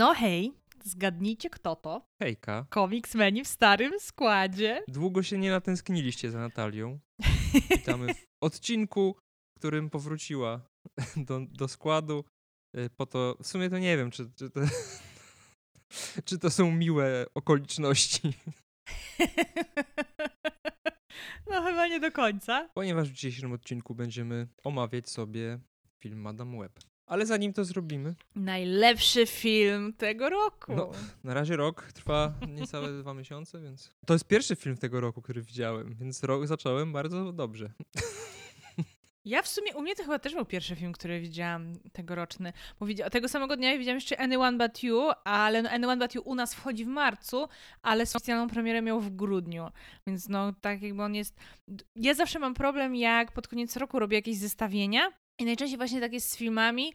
No hej, zgadnijcie kto to. Hejka. Komiksmeni w starym składzie. Długo się nie natęskniliście za Natalią. Witamy w odcinku, w którym powróciła do, do składu. y, Po to, w sumie to nie wiem, czy, czy, to, czy to są miłe okoliczności, No chyba nie do końca. ponieważ w dzisiejszym odcinku będziemy omawiać sobie film Madame Web. Ale zanim to zrobimy, Najlepszy film tego roku. No. na razie rok trwa niecałe dwa miesiące, więc to jest pierwszy film tego roku, który widziałem, więc rok zacząłem bardzo dobrze. Ja w sumie, u mnie to chyba też był pierwszy film, który widziałam tegoroczny. Bo widzia- tego samego dnia widziałam jeszcze Anyone But You, ale no Anyone But You u nas wchodzi w marcu, ale specjalną premierę miał w grudniu. Więc no tak jakby on jest... Ja zawsze mam problem, jak pod koniec roku robię jakieś zestawienia i najczęściej właśnie tak jest z filmami,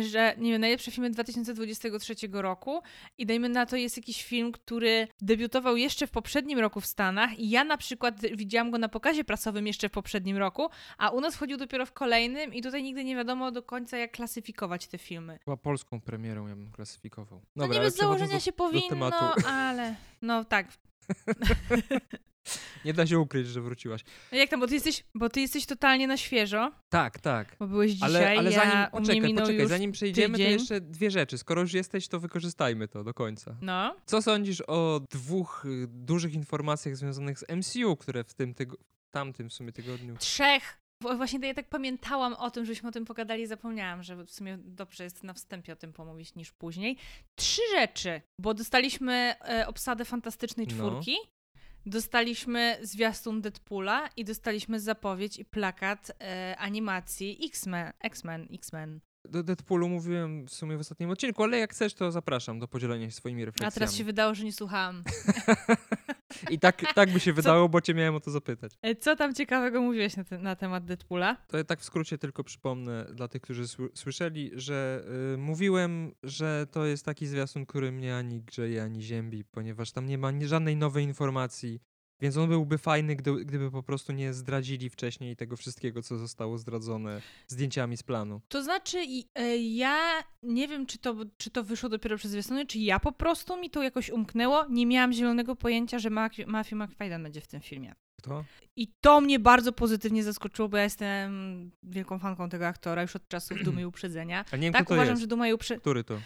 że nie wiem, najlepsze filmy 2023 roku i dajmy na to jest jakiś film, który debiutował jeszcze w poprzednim roku w Stanach i ja na przykład widziałam go na pokazie prasowym jeszcze w poprzednim roku, a u nas wchodził dopiero w kolejnym i tutaj nigdy nie wiadomo do końca jak klasyfikować te filmy. Chyba polską premierą ja bym klasyfikował. No Dobra, niby z przechodząc założenia do, się powinno, ale no tak. Nie da się ukryć, że wróciłaś. No jak tam, bo ty jesteś, bo ty jesteś totalnie na świeżo, Tak, tak. bo byłeś dzisiaj, Ale, ale ja, zanim, mnie poczekaj, poczekaj, zanim przejdziemy, tydzień. to jeszcze dwie rzeczy. Skoro już jesteś, to wykorzystajmy to do końca. No, Co sądzisz o dwóch y, dużych informacjach związanych z MCU, które w tym tygo- tamtym w sumie tygodniu... trzech. Bo Właśnie to ja tak pamiętałam o tym, żeśmy o tym pogadali i zapomniałam, że w sumie dobrze jest na wstępie o tym pomówić niż później. Trzy rzeczy, bo dostaliśmy e, obsadę Fantastycznej No. Dostaliśmy zwiastun Deadpoola i dostaliśmy zapowiedź i plakat e, animacji X-Men, X-Men, X-Men. Do Deadpoolu mówiłem w sumie w ostatnim odcinku, ale jak chcesz, to zapraszam do podzielenia się swoimi refleksjami. A teraz się wydało, że nie słuchałam. I tak, tak by się wydało, bo cię miałem o to zapytać. E, Co tam ciekawego mówiłeś na, te, na temat Deadpoola? To ja tak w skrócie tylko przypomnę dla tych, którzy sły- słyszeli, że y, mówiłem, że to jest taki zwiastun, który mnie ani grzeje, ani ziębi, ponieważ tam nie ma żadnej nowej informacji, więc on byłby fajny, gdy, gdyby po prostu nie zdradzili wcześniej tego wszystkiego, co zostało zdradzone zdjęciami z planu. To znaczy, e, ja nie wiem, czy to, czy to wyszło dopiero przez zwiastuny, czy ja po prostu mi to jakoś umknęło. Nie miałam zielonego pojęcia, że Matthew McFadden będzie w tym filmie. Kto? I to mnie bardzo pozytywnie zaskoczyło, bo ja jestem wielką fanką tego aktora już od czasów Dumy i Uprzedzenia. A nie wiem, Tak, uważam, jest. że Duma i Uprzedzenia... Który to?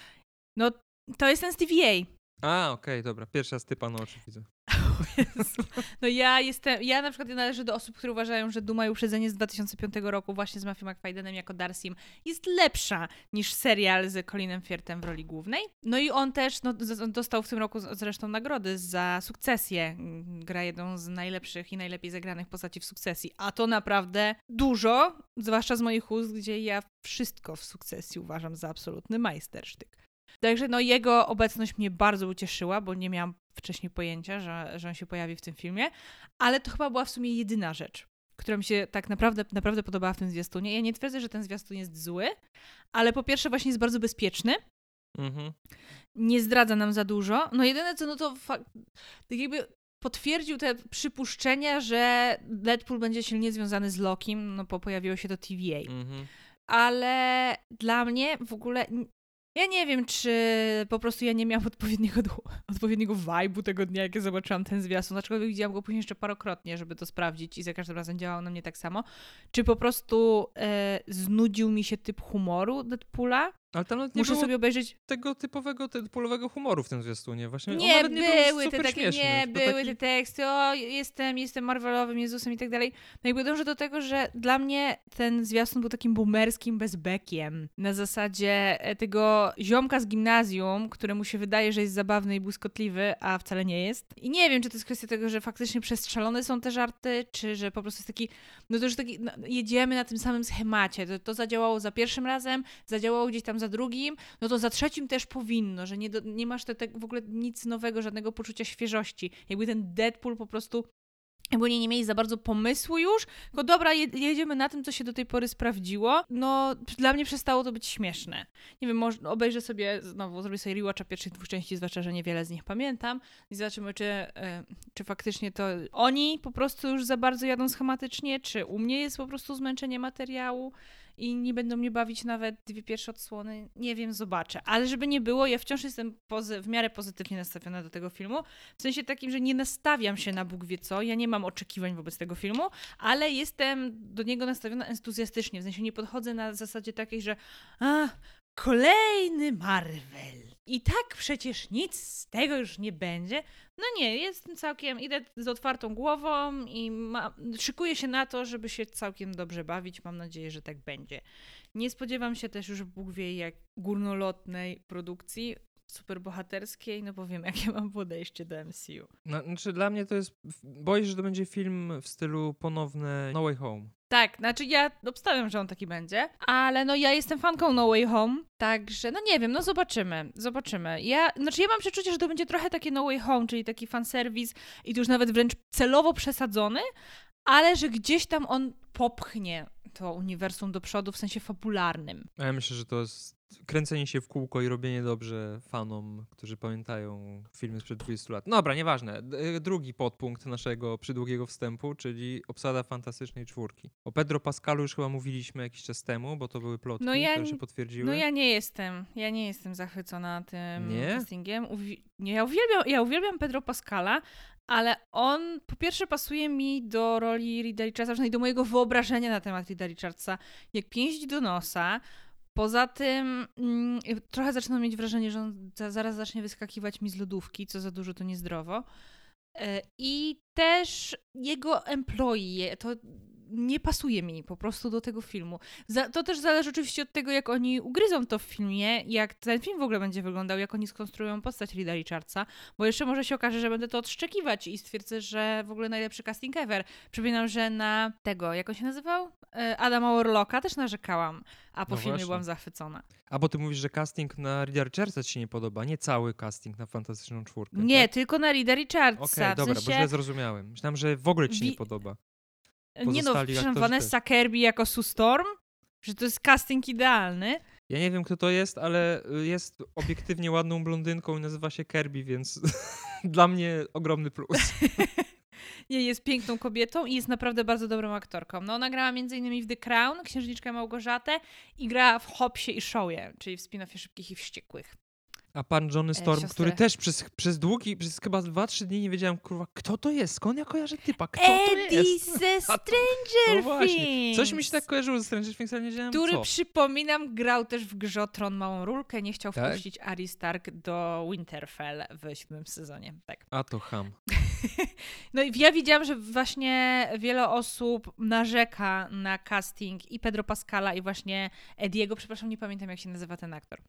No, to jest ten Stevie A. A, okej, dobra. Pierwszy raz typa na oczy widzę. No ja jestem, ja na przykład należę do osób, które uważają, że Duma i Uprzedzenie z 2005 roku właśnie z Matthew McFaddenem jako Darcym jest lepsza niż serial z Colinem Firthem w roli głównej. No i on też no, dostał w tym roku zresztą nagrody za sukcesję. Gra jedną z najlepszych i najlepiej zagranych postaci w sukcesji. A to naprawdę dużo, zwłaszcza z moich ust, gdzie ja wszystko w sukcesji uważam za absolutny majstersztyk. Także no jego obecność mnie bardzo ucieszyła, bo nie miałam wcześniej pojęcia, że, że on się pojawi w tym filmie, ale to chyba była w sumie jedyna rzecz, która mi się tak naprawdę, naprawdę podobała w tym zwiastunie. Ja nie twierdzę, że ten zwiastun jest zły, ale po pierwsze właśnie jest bardzo bezpieczny, Mhm. nie zdradza nam za dużo. No jedyne co, no to fak- tak jakby potwierdził te przypuszczenia, że Deadpool będzie silnie związany z Lokim, no bo pojawiło się to TVA Mhm. ale dla mnie w ogóle. Ja nie wiem, czy po prostu ja nie miałam odpowiedniego, odpowiedniego vibe'u tego dnia, jak ja zobaczyłam ten zwiastun, aczkolwiek widziałam go później jeszcze parokrotnie, żeby to sprawdzić i za każdym razem działało na mnie tak samo. Czy po prostu e, znudził mi się typ humoru Deadpoola? Ale tam nawet nie Muszę było sobie obejrzeć. tego typowego Deadpoolowego humoru w tym zwiastunie. Właśnie Nie, nawet nie był były te takie, nie, były taki... te teksty, o, jestem, jestem Marvelowym Jezusem i tak dalej. No jakby dążę do tego, że dla mnie ten zwiastun był takim boomerskim bezbekiem. Na zasadzie e, tego ziomka z gimnazjum, któremu się wydaje, że jest zabawny i błyskotliwy, a wcale nie jest. I nie wiem, czy to jest kwestia tego, że faktycznie przestrzelone są te żarty, czy że po prostu jest taki, no to już taki, no, jedziemy na tym samym schemacie. To, to zadziałało za pierwszym razem, zadziałało gdzieś tam za drugim, no to za trzecim też powinno, że nie, do, nie masz te, te w ogóle nic nowego, żadnego poczucia świeżości. Jakby ten Deadpool po prostu jakby oni nie mieli za bardzo pomysłu już, tylko dobra, je- jedziemy na tym, co się do tej pory sprawdziło. No, dla mnie przestało to być śmieszne. Nie wiem, może obejrzę sobie, znowu zrobię sobie rewatcha pierwszych dwóch części, zwłaszcza, że niewiele z nich pamiętam i zobaczymy, czy, e, czy faktycznie to oni po prostu już za bardzo jadą schematycznie, czy u mnie jest po prostu zmęczenie materiału i nie będą mnie bawić nawet dwie pierwsze odsłony. Nie wiem, zobaczę. Ale żeby nie było, ja wciąż jestem pozy- w miarę pozytywnie nastawiona do tego filmu. W sensie takim, że nie nastawiam się na Bóg wie co. Ja nie mam oczekiwań wobec tego filmu, ale jestem do niego nastawiona entuzjastycznie. W sensie nie podchodzę na zasadzie takiej, że a, kolejny Marvel. I tak przecież nic z tego już nie będzie. No nie, jestem całkiem, idę z otwartą głową i ma, szykuję się na to, żeby się całkiem dobrze bawić. Mam nadzieję, że tak będzie. Nie spodziewam się też już Bóg wie jak górnolotnej produkcji superbohaterskiej, no bo wiem, jakie mam podejście do MCU. No, znaczy dla mnie to jest, boję się, że to będzie film w stylu ponowne No Way Home. Tak, znaczy ja obstawiam, że on taki będzie, ale no ja jestem fanką No Way Home, także no nie wiem, no zobaczymy, zobaczymy. Ja, znaczy ja mam przeczucie, że to będzie trochę takie No Way Home, czyli taki fanserwis i to już nawet wręcz celowo przesadzony, ale że gdzieś tam on popchnie to uniwersum do przodu w sensie fabularnym. A ja myślę, że to jest kręcenie się w kółko i robienie dobrze fanom, którzy pamiętają filmy sprzed 20 lat. Dobra, nieważne. D- Drugi podpunkt naszego przydługiego wstępu, czyli obsada fantastycznej czwórki. O Pedro Pascalu już chyba mówiliśmy jakiś czas temu, bo to były plotki, No ja które się potwierdziły. No ja nie jestem, ja nie jestem zachwycona tym Nie? castingiem. Uwi- nie, ja uwielbiam, ja uwielbiam Pedro Pascala, ale on po pierwsze pasuje mi do roli Rida Richardsa, przynajmniej do mojego wyobrażenia na temat Rida Richardsa, jak pięść do nosa. Poza tym mm, trochę zaczynam mieć wrażenie, że on za, zaraz zacznie wyskakiwać mi z lodówki, co za dużo to niezdrowo. E, I też jego employee, to nie pasuje mi po prostu do tego filmu. Za, to też zależy oczywiście od tego, jak oni ugryzą to w filmie, jak ten film w ogóle będzie wyglądał, jak oni skonstruują postać Rida Richardsa, bo jeszcze może się okaże, że będę to odszczekiwać i stwierdzę, że w ogóle najlepszy casting ever. Przypominam, że na tego, jak on się nazywał? E, Adama Warlocka też narzekałam, a po No filmie właśnie. byłam zachwycona. A bo ty mówisz, że casting na Rida Richardsa ci się nie podoba, nie cały casting na Fantastyczną Czwórkę. Nie, tak? tylko na Rida Okej, Richardsa. dobra, w bo sensie, źle zrozumiałem. Myślałem, że w ogóle ci nie Wi- podoba. Nie no, przepraszam, Vanessa Kirby jako Sue Storm, że to jest casting idealny. Ja nie wiem, kto to jest, ale y, jest obiektywnie ładną blondynką i nazywa się Kirby, więc dla mnie ogromny plus. Nie, jest piękną kobietą i jest naprawdę bardzo dobrą aktorką. No, ona grała m.in. w The Crown, Księżniczkę Małgorzatę i grała w Hopsie i Showie, czyli w spin-offie Szybkich i Wściekłych. A pan Johnny Storm, siostry. który też przez, przez długi, przez chyba 2-3 dni nie wiedziałem, kurwa, kto to jest, skąd ja kojarzę typa, kto to Eddie jest? ze A to- Stranger No Things! Coś mi się tak kojarzyło ze Stranger Things, ale nie wiedziałem Który, co. przypominam, grał też w grze o Tron Małą Rulkę, nie chciał Tak? wpuścić Ari Stark do Winterfell w siódmym sezonie. Tak. A to ham. No i ja widziałam, że właśnie wiele osób narzeka na casting i Pedro Pascala i właśnie Ediego, przepraszam, nie pamiętam jak się nazywa ten aktor.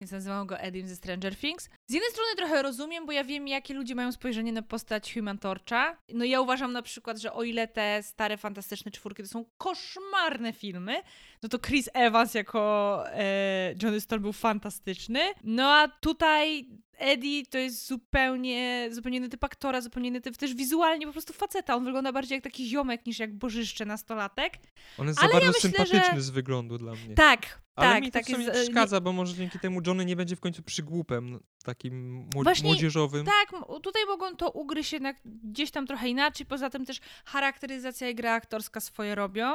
Więc nazywam go Edim ze Stranger Things. Z jednej strony trochę rozumiem, bo ja wiem, jakie ludzie mają spojrzenie na postać Human Torcha. No ja uważam na przykład, że o ile te stare, fantastyczne czwórki to są koszmarne filmy, no to Chris Evans jako e, Johnny Storm był fantastyczny. No a tutaj Eddie to jest zupełnie, zupełnie inny typ aktora, zupełnie inny typ, też wizualnie po prostu faceta. On wygląda bardziej jak taki ziomek niż jak bożyszcze nastolatek. On jest Ale za ja bardzo myślę, sympatyczny że- z wyglądu dla mnie. Tak, Ale tak, mi to tak w sumie jest. nie e, przeszkadza, bo może dzięki temu Johnny nie będzie w końcu przygłupem takim młod- Właśnie młodzieżowym. Tak, tutaj mogą to ugryźć jednak gdzieś tam trochę inaczej. Poza tym też charakteryzacja i gra aktorska swoje robią.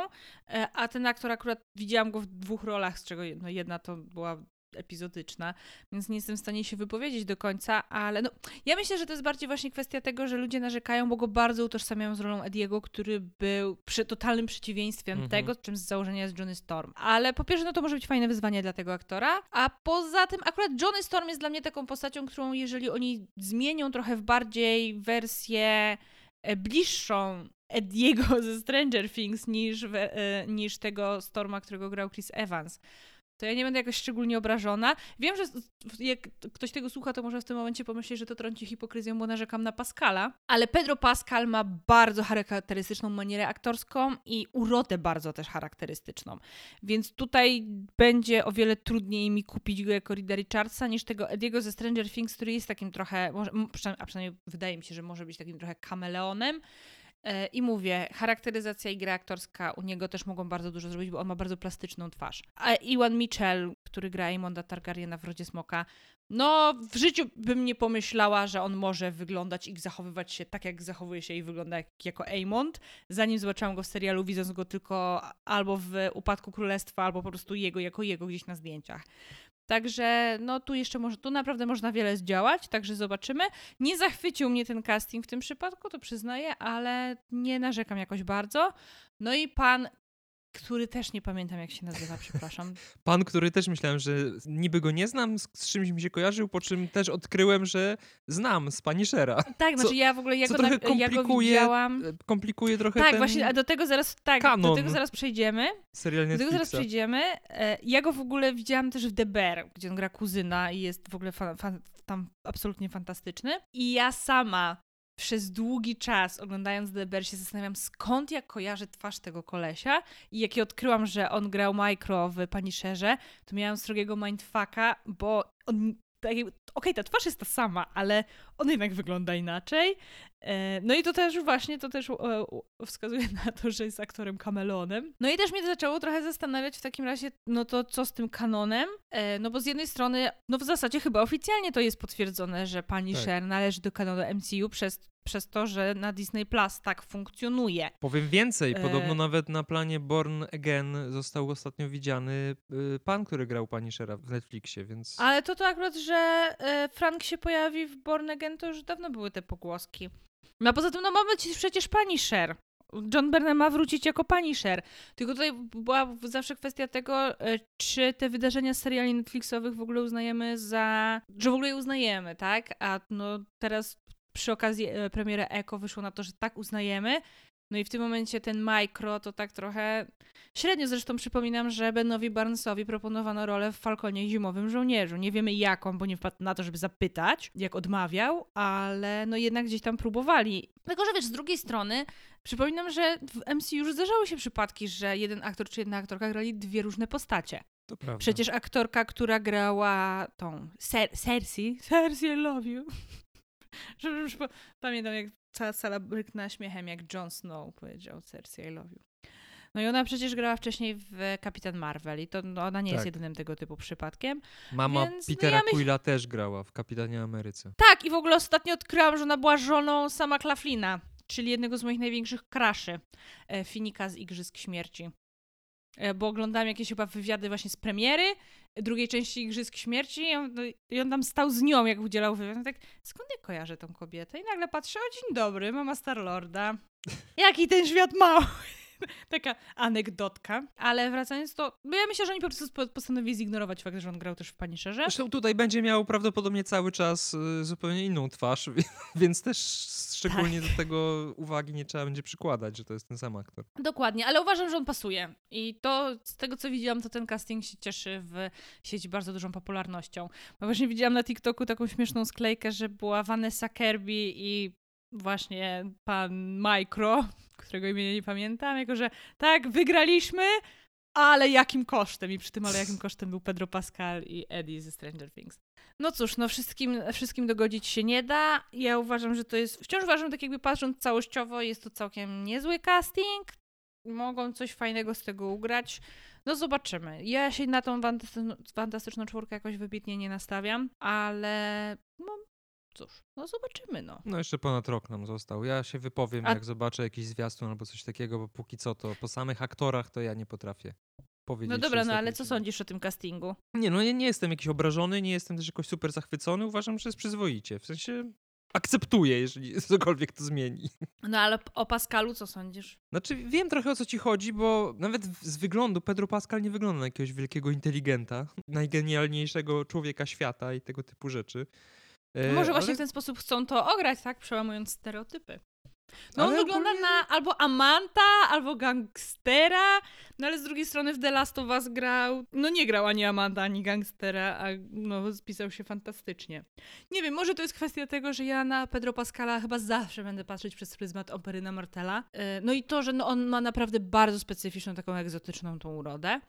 E, A ten aktor akurat widziałam go w dwóch rolach, z czego no jedna to była epizodyczna, więc nie jestem w stanie się wypowiedzieć do końca, ale no, ja myślę, że to jest bardziej właśnie kwestia tego, że ludzie narzekają, bo go bardzo utożsamiają z rolą Ediego, który był przy totalnym przeciwieństwem Mhm. tego, czym z założenia jest Johnny Storm. Ale po pierwsze, no to może być fajne wyzwanie dla tego aktora, a poza tym akurat Johnny Storm jest dla mnie taką postacią, którą jeżeli oni zmienią trochę w bardziej wersję e, bliższą Ediego ze Stranger Things niż, e, niż tego Storma, którego grał Chris Evans, to ja nie będę jakoś szczególnie obrażona. Wiem, że jak ktoś tego słucha, to może w tym momencie pomyśleć, że to trąci hipokryzją, bo narzekam na Pascala, ale Pedro Pascal ma bardzo charakterystyczną manierę aktorską i urodę bardzo też charakterystyczną. Więc tutaj będzie o wiele trudniej mi kupić go jako Rida Richardsa niż tego Ediego ze Stranger Things, który jest takim trochę, a przynajmniej wydaje mi się, że może być takim trochę kameleonem. E, I mówię, charakteryzacja i gra aktorska u niego też mogą bardzo dużo zrobić, bo on ma bardzo plastyczną twarz. A Iwan Mitchell, który gra Aemonda Targaryena w Rodzie Smoka, no w życiu bym nie pomyślała, że on może wyglądać i zachowywać się tak, jak zachowuje się i wygląda jak, jako Aemond. Zanim zobaczyłam go w serialu, widząc go tylko albo w Upadku Królestwa, albo po prostu jego, jako jego gdzieś na zdjęciach. Także no tu jeszcze może, tu naprawdę można wiele zdziałać, także zobaczymy. Nie zachwycił mnie ten casting w tym przypadku, to przyznaję, ale nie narzekam jakoś bardzo. No i pan który też nie pamiętam, jak się nazywa, przepraszam. Pan, który też myślałem, że niby go nie znam, z, z czymś mi się kojarzył, po czym też odkryłem, że znam z Punishera. Tak, co, znaczy ja w ogóle ja, go, na, ja go widziałam. E, komplikuje trochę Tak, ten właśnie, a do tego zaraz, tak, kanon. do tego zaraz przejdziemy. Serial do tego zaraz przejdziemy. Ja go w ogóle widziałam też w The Bear, gdzie on gra kuzyna i jest w ogóle fan, fan, tam absolutnie fantastyczny. I ja sama przez długi czas oglądając Bear się zastanawiam, skąd ja kojarzę twarz tego kolesia i jak ja odkryłam, że on grał Micro w Punisherze, to miałam srogiego mindfucka, bo on Okej, okay, ta twarz jest ta sama, ale on jednak wygląda inaczej. E, no i to też właśnie, to też wskazuje na to, że jest aktorem kamelonem. No i też mnie zaczęło trochę zastanawiać w takim razie, no to co z tym kanonem? E, no bo z jednej strony, no w zasadzie chyba oficjalnie to jest potwierdzone, że pani tak. Sher należy do kanonu MCU przez przez to, że na Disney Plus tak funkcjonuje. Powiem więcej, podobno e... nawet na planie Born Again został ostatnio widziany y, pan, który grał pani Shera w Netflixie, więc... Ale to to akurat, że e, Frank się pojawi w Born Again, to już dawno były te pogłoski. No a poza tym, no mamy przecież pani Sher. John Bernard ma wrócić jako Punisher. Tylko tutaj była zawsze kwestia tego, e, czy te wydarzenia z seriali Netflixowych w ogóle uznajemy za... że w ogóle je uznajemy, tak? A no teraz przy okazji e, premiery Eko wyszło na to, że tak uznajemy. No i w tym momencie ten Micro to tak trochę średnio. Zresztą przypominam, że Benowi Barnesowi proponowano rolę w Falconie Zimowym Żołnierzu. Nie wiemy jaką, bo nie wpadł na to, żeby zapytać, jak odmawiał, ale no jednak gdzieś tam próbowali. Tylko, że wiesz, z drugiej strony przypominam, że w MCU już zdarzały się przypadki, że jeden aktor czy jedna aktorka grali dwie różne postacie. To prawda. Przecież aktorka, która grała tą Cer Cersei, Cersei I love you, że już po, pamiętam, jak cała sala bryknęła śmiechem, jak Jon Snow powiedział Cersei I love you. No i ona przecież grała wcześniej w Kapitan Marvel i to no, ona nie tak. jest jedynym tego typu przypadkiem. Mama więc, Petera no ja Quilla też grała w Kapitanie Ameryce. Tak, i w ogóle ostatnio odkryłam, że ona była żoną sama Claflina, czyli jednego z moich największych kraszy, e, Finika z Igrzysk Śmierci. E, bo oglądałam jakieś chyba wywiady właśnie z premiery drugiej części Igrzysk Śmierci i on, no, i on tam stał z nią, jak udzielał wywiadu. No tak, skąd ja kojarzę tą kobietę? I nagle patrzę, o dzień dobry, mama Starlorda. Jaki ten świat mały. Taka anegdotka. Ale wracając to, bo ja myślę, że oni po prostu postanowili zignorować fakt, że on grał też w Punisherze. Zresztą tutaj będzie miał prawdopodobnie cały czas y, zupełnie inną twarz, więc też szczególnie tak. do tego uwagi nie trzeba będzie przykładać, że to jest ten sam aktor. Dokładnie, ale uważam, że on pasuje. I to z tego, co widziałam, to ten casting się cieszy w sieci bardzo dużą popularnością. Bo właśnie widziałam na TikToku taką śmieszną sklejkę, że była Vanessa Kirby i właśnie pan Micro, którego imienia nie pamiętam, jako że tak, wygraliśmy, ale jakim kosztem? I przy tym, ale jakim kosztem był Pedro Pascal i Eddie ze Stranger Things. No cóż, no wszystkim, wszystkim dogodzić się nie da. Ja uważam, że to jest, wciąż uważam, tak jakby patrząc całościowo, jest to całkiem niezły casting. Mogą coś fajnego z tego ugrać. No zobaczymy. Ja się na tą fantastyczną, fantastyczną czwórkę jakoś wybitnie nie nastawiam, ale no cóż, no zobaczymy, no. No jeszcze ponad rok nam został. Ja się wypowiem, A... jak zobaczę jakiś zwiastun albo coś takiego, bo póki co to po samych aktorach to ja nie potrafię powiedzieć. No dobra, no ale co sądzisz o tym castingu? Nie, no ja nie jestem jakiś obrażony, nie jestem też jakoś super zachwycony. Uważam, że jest przyzwoicie. W sensie akceptuję, jeżeli cokolwiek to zmieni. No ale o Pascalu co sądzisz? Znaczy wiem trochę o co ci chodzi, bo nawet z wyglądu Pedro Pascal nie wygląda na jakiegoś wielkiego inteligenta, najgenialniejszego człowieka świata i tego typu rzeczy. E, może właśnie ale... w ten sposób chcą to ograć, tak? Przełamując stereotypy. No ale on wygląda ogólnie... na albo amanta, albo gangstera, no ale z drugiej strony w The Last of Us grał, no nie grał ani amanta, ani gangstera, a no spisał się fantastycznie. Nie wiem, może to jest kwestia tego, że ja na Pedro Pascala chyba zawsze będę patrzeć przez pryzmat Operyna Martela. E, no i to, że no on ma naprawdę bardzo specyficzną, taką egzotyczną tą urodę.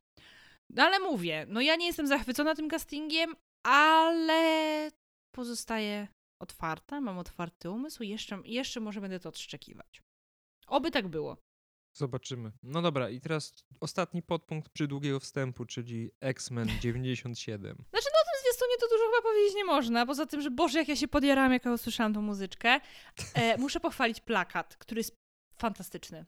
No ale mówię, no ja nie jestem zachwycona tym castingiem, ale pozostaje otwarta, mam otwarty umysł i jeszcze, jeszcze może będę to odszczekiwać. Oby tak było. Zobaczymy. No dobra, i teraz ostatni podpunkt przydługiego wstępu, czyli X-Men 97. Znaczy, no o tym zwiastunie to dużo chyba powiedzieć nie można. Poza tym, że Boże, jak ja się podjarałam, jak ja usłyszałam tą muzyczkę. E, muszę pochwalić plakat, który jest fantastyczny.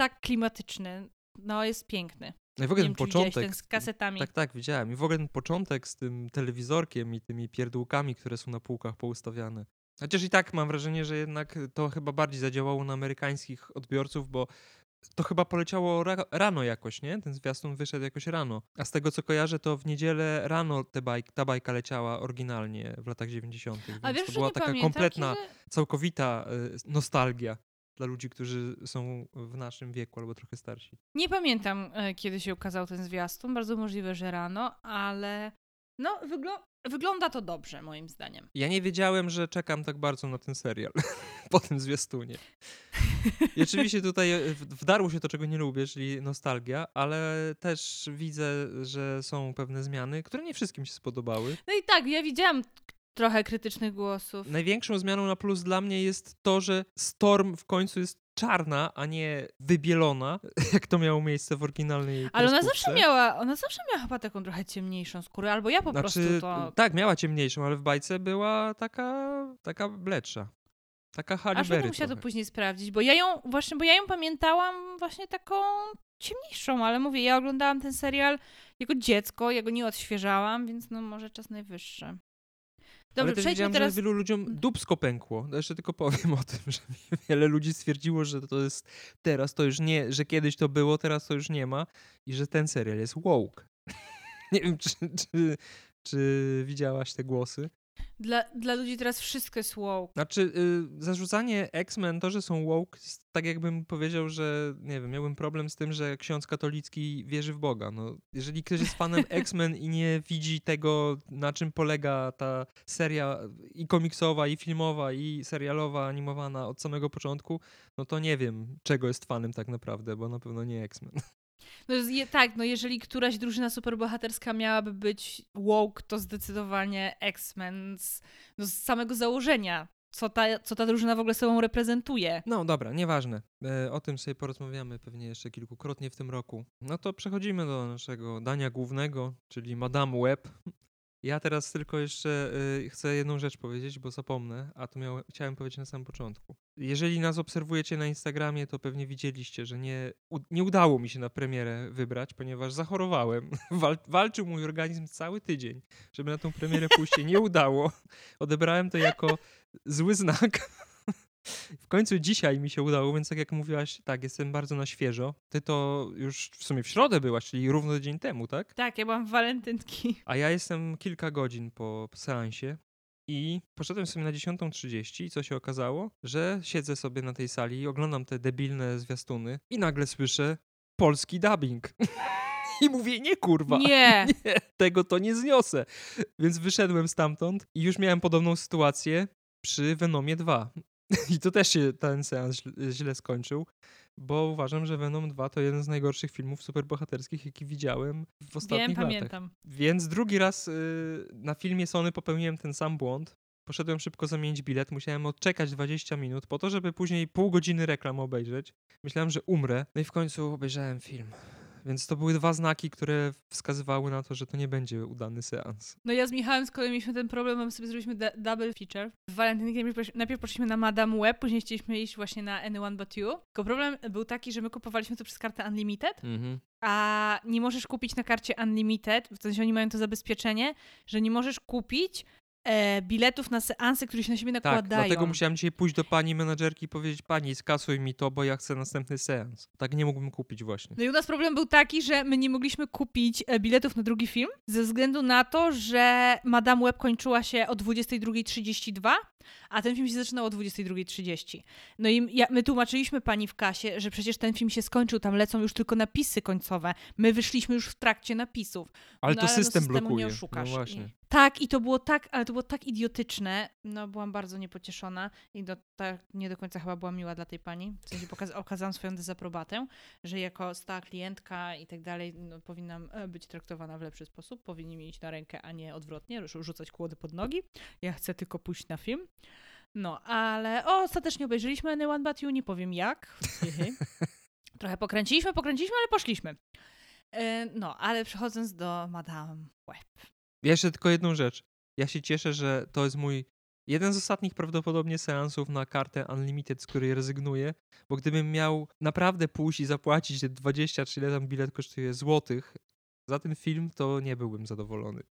Tak klimatyczny. No, jest piękny. No i w ogóle ten początek. ten z kasetami. Tak, tak, widziałem. I w ogóle ten początek z tym telewizorkiem i tymi pierdółkami, które są na półkach poustawiane. Chociaż i tak mam wrażenie, że jednak to chyba bardziej zadziałało na amerykańskich odbiorców, bo to chyba poleciało ra rano jakoś, nie? Ten zwiastun wyszedł jakoś rano. A z tego co kojarzę, to w niedzielę rano te bajk, ta bajka leciała oryginalnie w latach 90. A Więc wiesz, to była taka pamiętam, kompletna, całkowita y, nostalgia dla ludzi, którzy są w naszym wieku albo trochę starsi. Nie pamiętam, e, kiedy się ukazał ten zwiastun. Bardzo możliwe, że rano, ale no, wygl wygląda to dobrze, moim zdaniem. Ja nie wiedziałem, że czekam tak bardzo na ten serial po tym zwiastunie. I oczywiście tutaj e, wdarło się to, czego nie lubię, czyli nostalgia, ale też widzę, że są pewne zmiany, które nie wszystkim się spodobały. No i tak, ja widziałam trochę krytycznych głosów. Największą zmianą na plus dla mnie jest to, że Storm w końcu jest czarna, a nie wybielona, jak to miało miejsce w oryginalnej Ale ona zawsze miała, ona zawsze miała chyba taką trochę ciemniejszą skórę, albo ja po Znaczy, prostu to... tak, miała ciemniejszą, ale w bajce była taka, taka bletsza. Taka Halle Aż będę musiała to później sprawdzić, bo ja ją właśnie, bo ja ją pamiętałam właśnie taką ciemniejszą, ale mówię, ja oglądałam ten serial jako dziecko, ja go nie odświeżałam, więc no może czas najwyższy. Dobrze, Ale też przejdźmy teraz... że wielu ludziom dupsko pękło. No Jeszcze tylko powiem o tym, że wiele ludzi stwierdziło, że to jest teraz to już nie, że kiedyś to było, teraz to już nie ma i że ten serial jest woke. nie wiem, czy, czy, czy widziałaś te głosy. Dla, dla ludzi teraz wszystko jest woke. Znaczy, y, zarzucanie X-Men, to, że są woke, tak jakbym powiedział, że nie wiem, miałbym problem z tym, że ksiądz katolicki wierzy w Boga. No, jeżeli ktoś jest fanem X-Men i nie widzi tego, na czym polega ta seria i komiksowa, i filmowa, i serialowa, animowana od samego początku, no to nie wiem, czego jest fanem tak naprawdę, bo na pewno nie X-Men. No, je, tak, no jeżeli któraś drużyna superbohaterska miałaby być woke, to zdecydowanie X-Men z, no, z samego założenia, co ta, co ta drużyna w ogóle sobą reprezentuje. No dobra, nieważne. E, o tym sobie porozmawiamy pewnie jeszcze kilkukrotnie w tym roku. No to przechodzimy do naszego dania głównego, czyli Madame Web. Ja teraz tylko jeszcze y, chcę jedną rzecz powiedzieć, bo zapomnę, a to miałem, chciałem powiedzieć na samym początku. Jeżeli nas obserwujecie na Instagramie, to pewnie widzieliście, że nie, u, nie udało mi się na premierę wybrać, ponieważ zachorowałem. Wal, walczył mój organizm cały tydzień, żeby na tą premierę pójść nie udało. Odebrałem to jako zły znak. W końcu dzisiaj mi się udało, więc tak jak mówiłaś, tak, jestem bardzo na świeżo. Ty to już w sumie w środę byłaś, czyli równo dzień temu, tak? Tak, ja byłam w walentynki. A ja jestem kilka godzin po seansie i poszedłem sobie na 10.30 i co się okazało? Że siedzę sobie na tej sali i oglądam te debilne zwiastuny i nagle słyszę polski dubbing. I mówię, nie kurwa. Nie. nie, tego to nie zniosę. Więc wyszedłem stamtąd i już miałem podobną sytuację przy Venomie 2. I to też się ten seans źle- skończył, bo uważam, że Venom 2 to jeden z najgorszych filmów superbohaterskich, jaki widziałem w ostatnich Wiem, latach. pamiętam. Więc drugi raz y, na filmie Sony popełniłem ten sam błąd. Poszedłem szybko zamienić bilet, musiałem odczekać 20 minut po to, żeby później pół godziny reklam obejrzeć. Myślałem, że umrę. No i w końcu obejrzałem film. Więc to były dwa znaki, które wskazywały na to, że to nie będzie udany seans. No ja z Michałem z kolei mieliśmy ten problem, bo my sobie zrobiliśmy double feature. W walentynki najpierw poszliśmy na Madame Web, później chcieliśmy iść właśnie na Anyone But You. Tylko problem był taki, że my kupowaliśmy to przez kartę Unlimited, Mhm. a nie możesz kupić na karcie Unlimited, w sensie oni mają to zabezpieczenie, że nie możesz kupić e, biletów na seanse, które się na siebie Tak, nakładają. dlatego musiałem dzisiaj pójść do pani menadżerki i powiedzieć, pani skasuj mi to, bo ja chcę następny seans. Tak nie mógłbym kupić właśnie. No i u nas problem był taki, że my nie mogliśmy kupić e, biletów na drugi film ze względu na to, że Madame Web kończyła się o 22.32, a ten film się zaczynał o 22.30. No i ja, my tłumaczyliśmy pani w kasie, że przecież ten film się skończył, tam lecą już tylko napisy końcowe. My wyszliśmy już w trakcie napisów. Ale no, to ale system no, blokuje. nie oszukasz. No właśnie. I, tak, i to było tak, ale to było tak idiotyczne. No, byłam bardzo niepocieszona i do, tak nie do końca chyba była miła dla tej pani. W sensie pokaz- okazałam swoją dezaprobatę, że jako stała klientka i tak dalej no, powinnam e, być traktowana w lepszy sposób. Powinni mi iść na rękę, a nie odwrotnie, rzu- rzucać kłody pod nogi. Ja chcę tylko pójść na film. No, ale o, ostatecznie obejrzeliśmy Anyone But You, nie powiem jak. Trochę pokręciliśmy, pokręciliśmy, ale poszliśmy. E, no, ale przechodząc do Madame Web. Jeszcze tylko jedną rzecz. Ja się cieszę, że to jest mój jeden z ostatnich prawdopodobnie seansów na kartę Unlimited, z której rezygnuję, bo gdybym miał naprawdę pójść i zapłacić te 20 czy ile tam bilet kosztuje złotych za ten film, to nie byłbym zadowolony.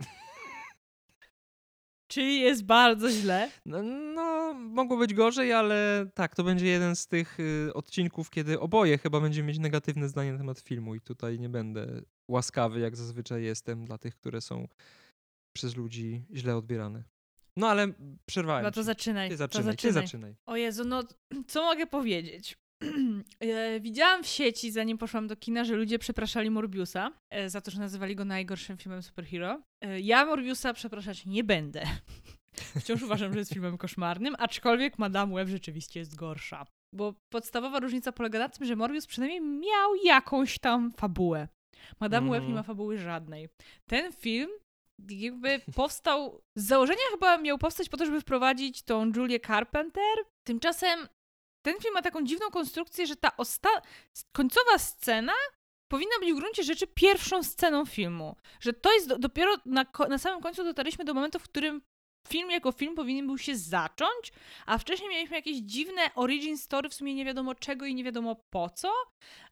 Czyli jest bardzo źle? No, no, mogło być gorzej, ale tak, to będzie jeden z tych y, odcinków, kiedy oboje chyba będziemy mieć negatywne zdanie na temat filmu i tutaj nie będę łaskawy, jak zazwyczaj jestem dla tych, które są przez ludzi źle odbierane. No ale przerwałem. No to zaczynaj. Ty to zaczynaj, zaczynaj. ty zaczynaj. O Jezu, no co mogę powiedzieć? E, Widziałam w sieci, zanim poszłam do kina, że ludzie przepraszali Morbiusa e, za to, że nazywali go najgorszym filmem superhero. E, Ja Morbiusa przepraszać nie będę. Wciąż uważam, że jest filmem koszmarnym, aczkolwiek Madame Web rzeczywiście jest gorsza. Bo podstawowa różnica polega na tym, że Morbius przynajmniej miał jakąś tam fabułę. Madame Web nie Mhm. ma fabuły żadnej. Ten film jakby powstał, z założenia chyba miał powstać po to, żeby wprowadzić tą Julię Carpenter. Tymczasem ten film ma taką dziwną konstrukcję, że ta osta- końcowa scena powinna być w gruncie rzeczy pierwszą sceną filmu. Że to jest do- dopiero na, na samym końcu dotarliśmy do momentu, w którym film jako film powinien był się zacząć, a wcześniej mieliśmy jakieś dziwne origin story, w sumie nie wiadomo czego i nie wiadomo po co,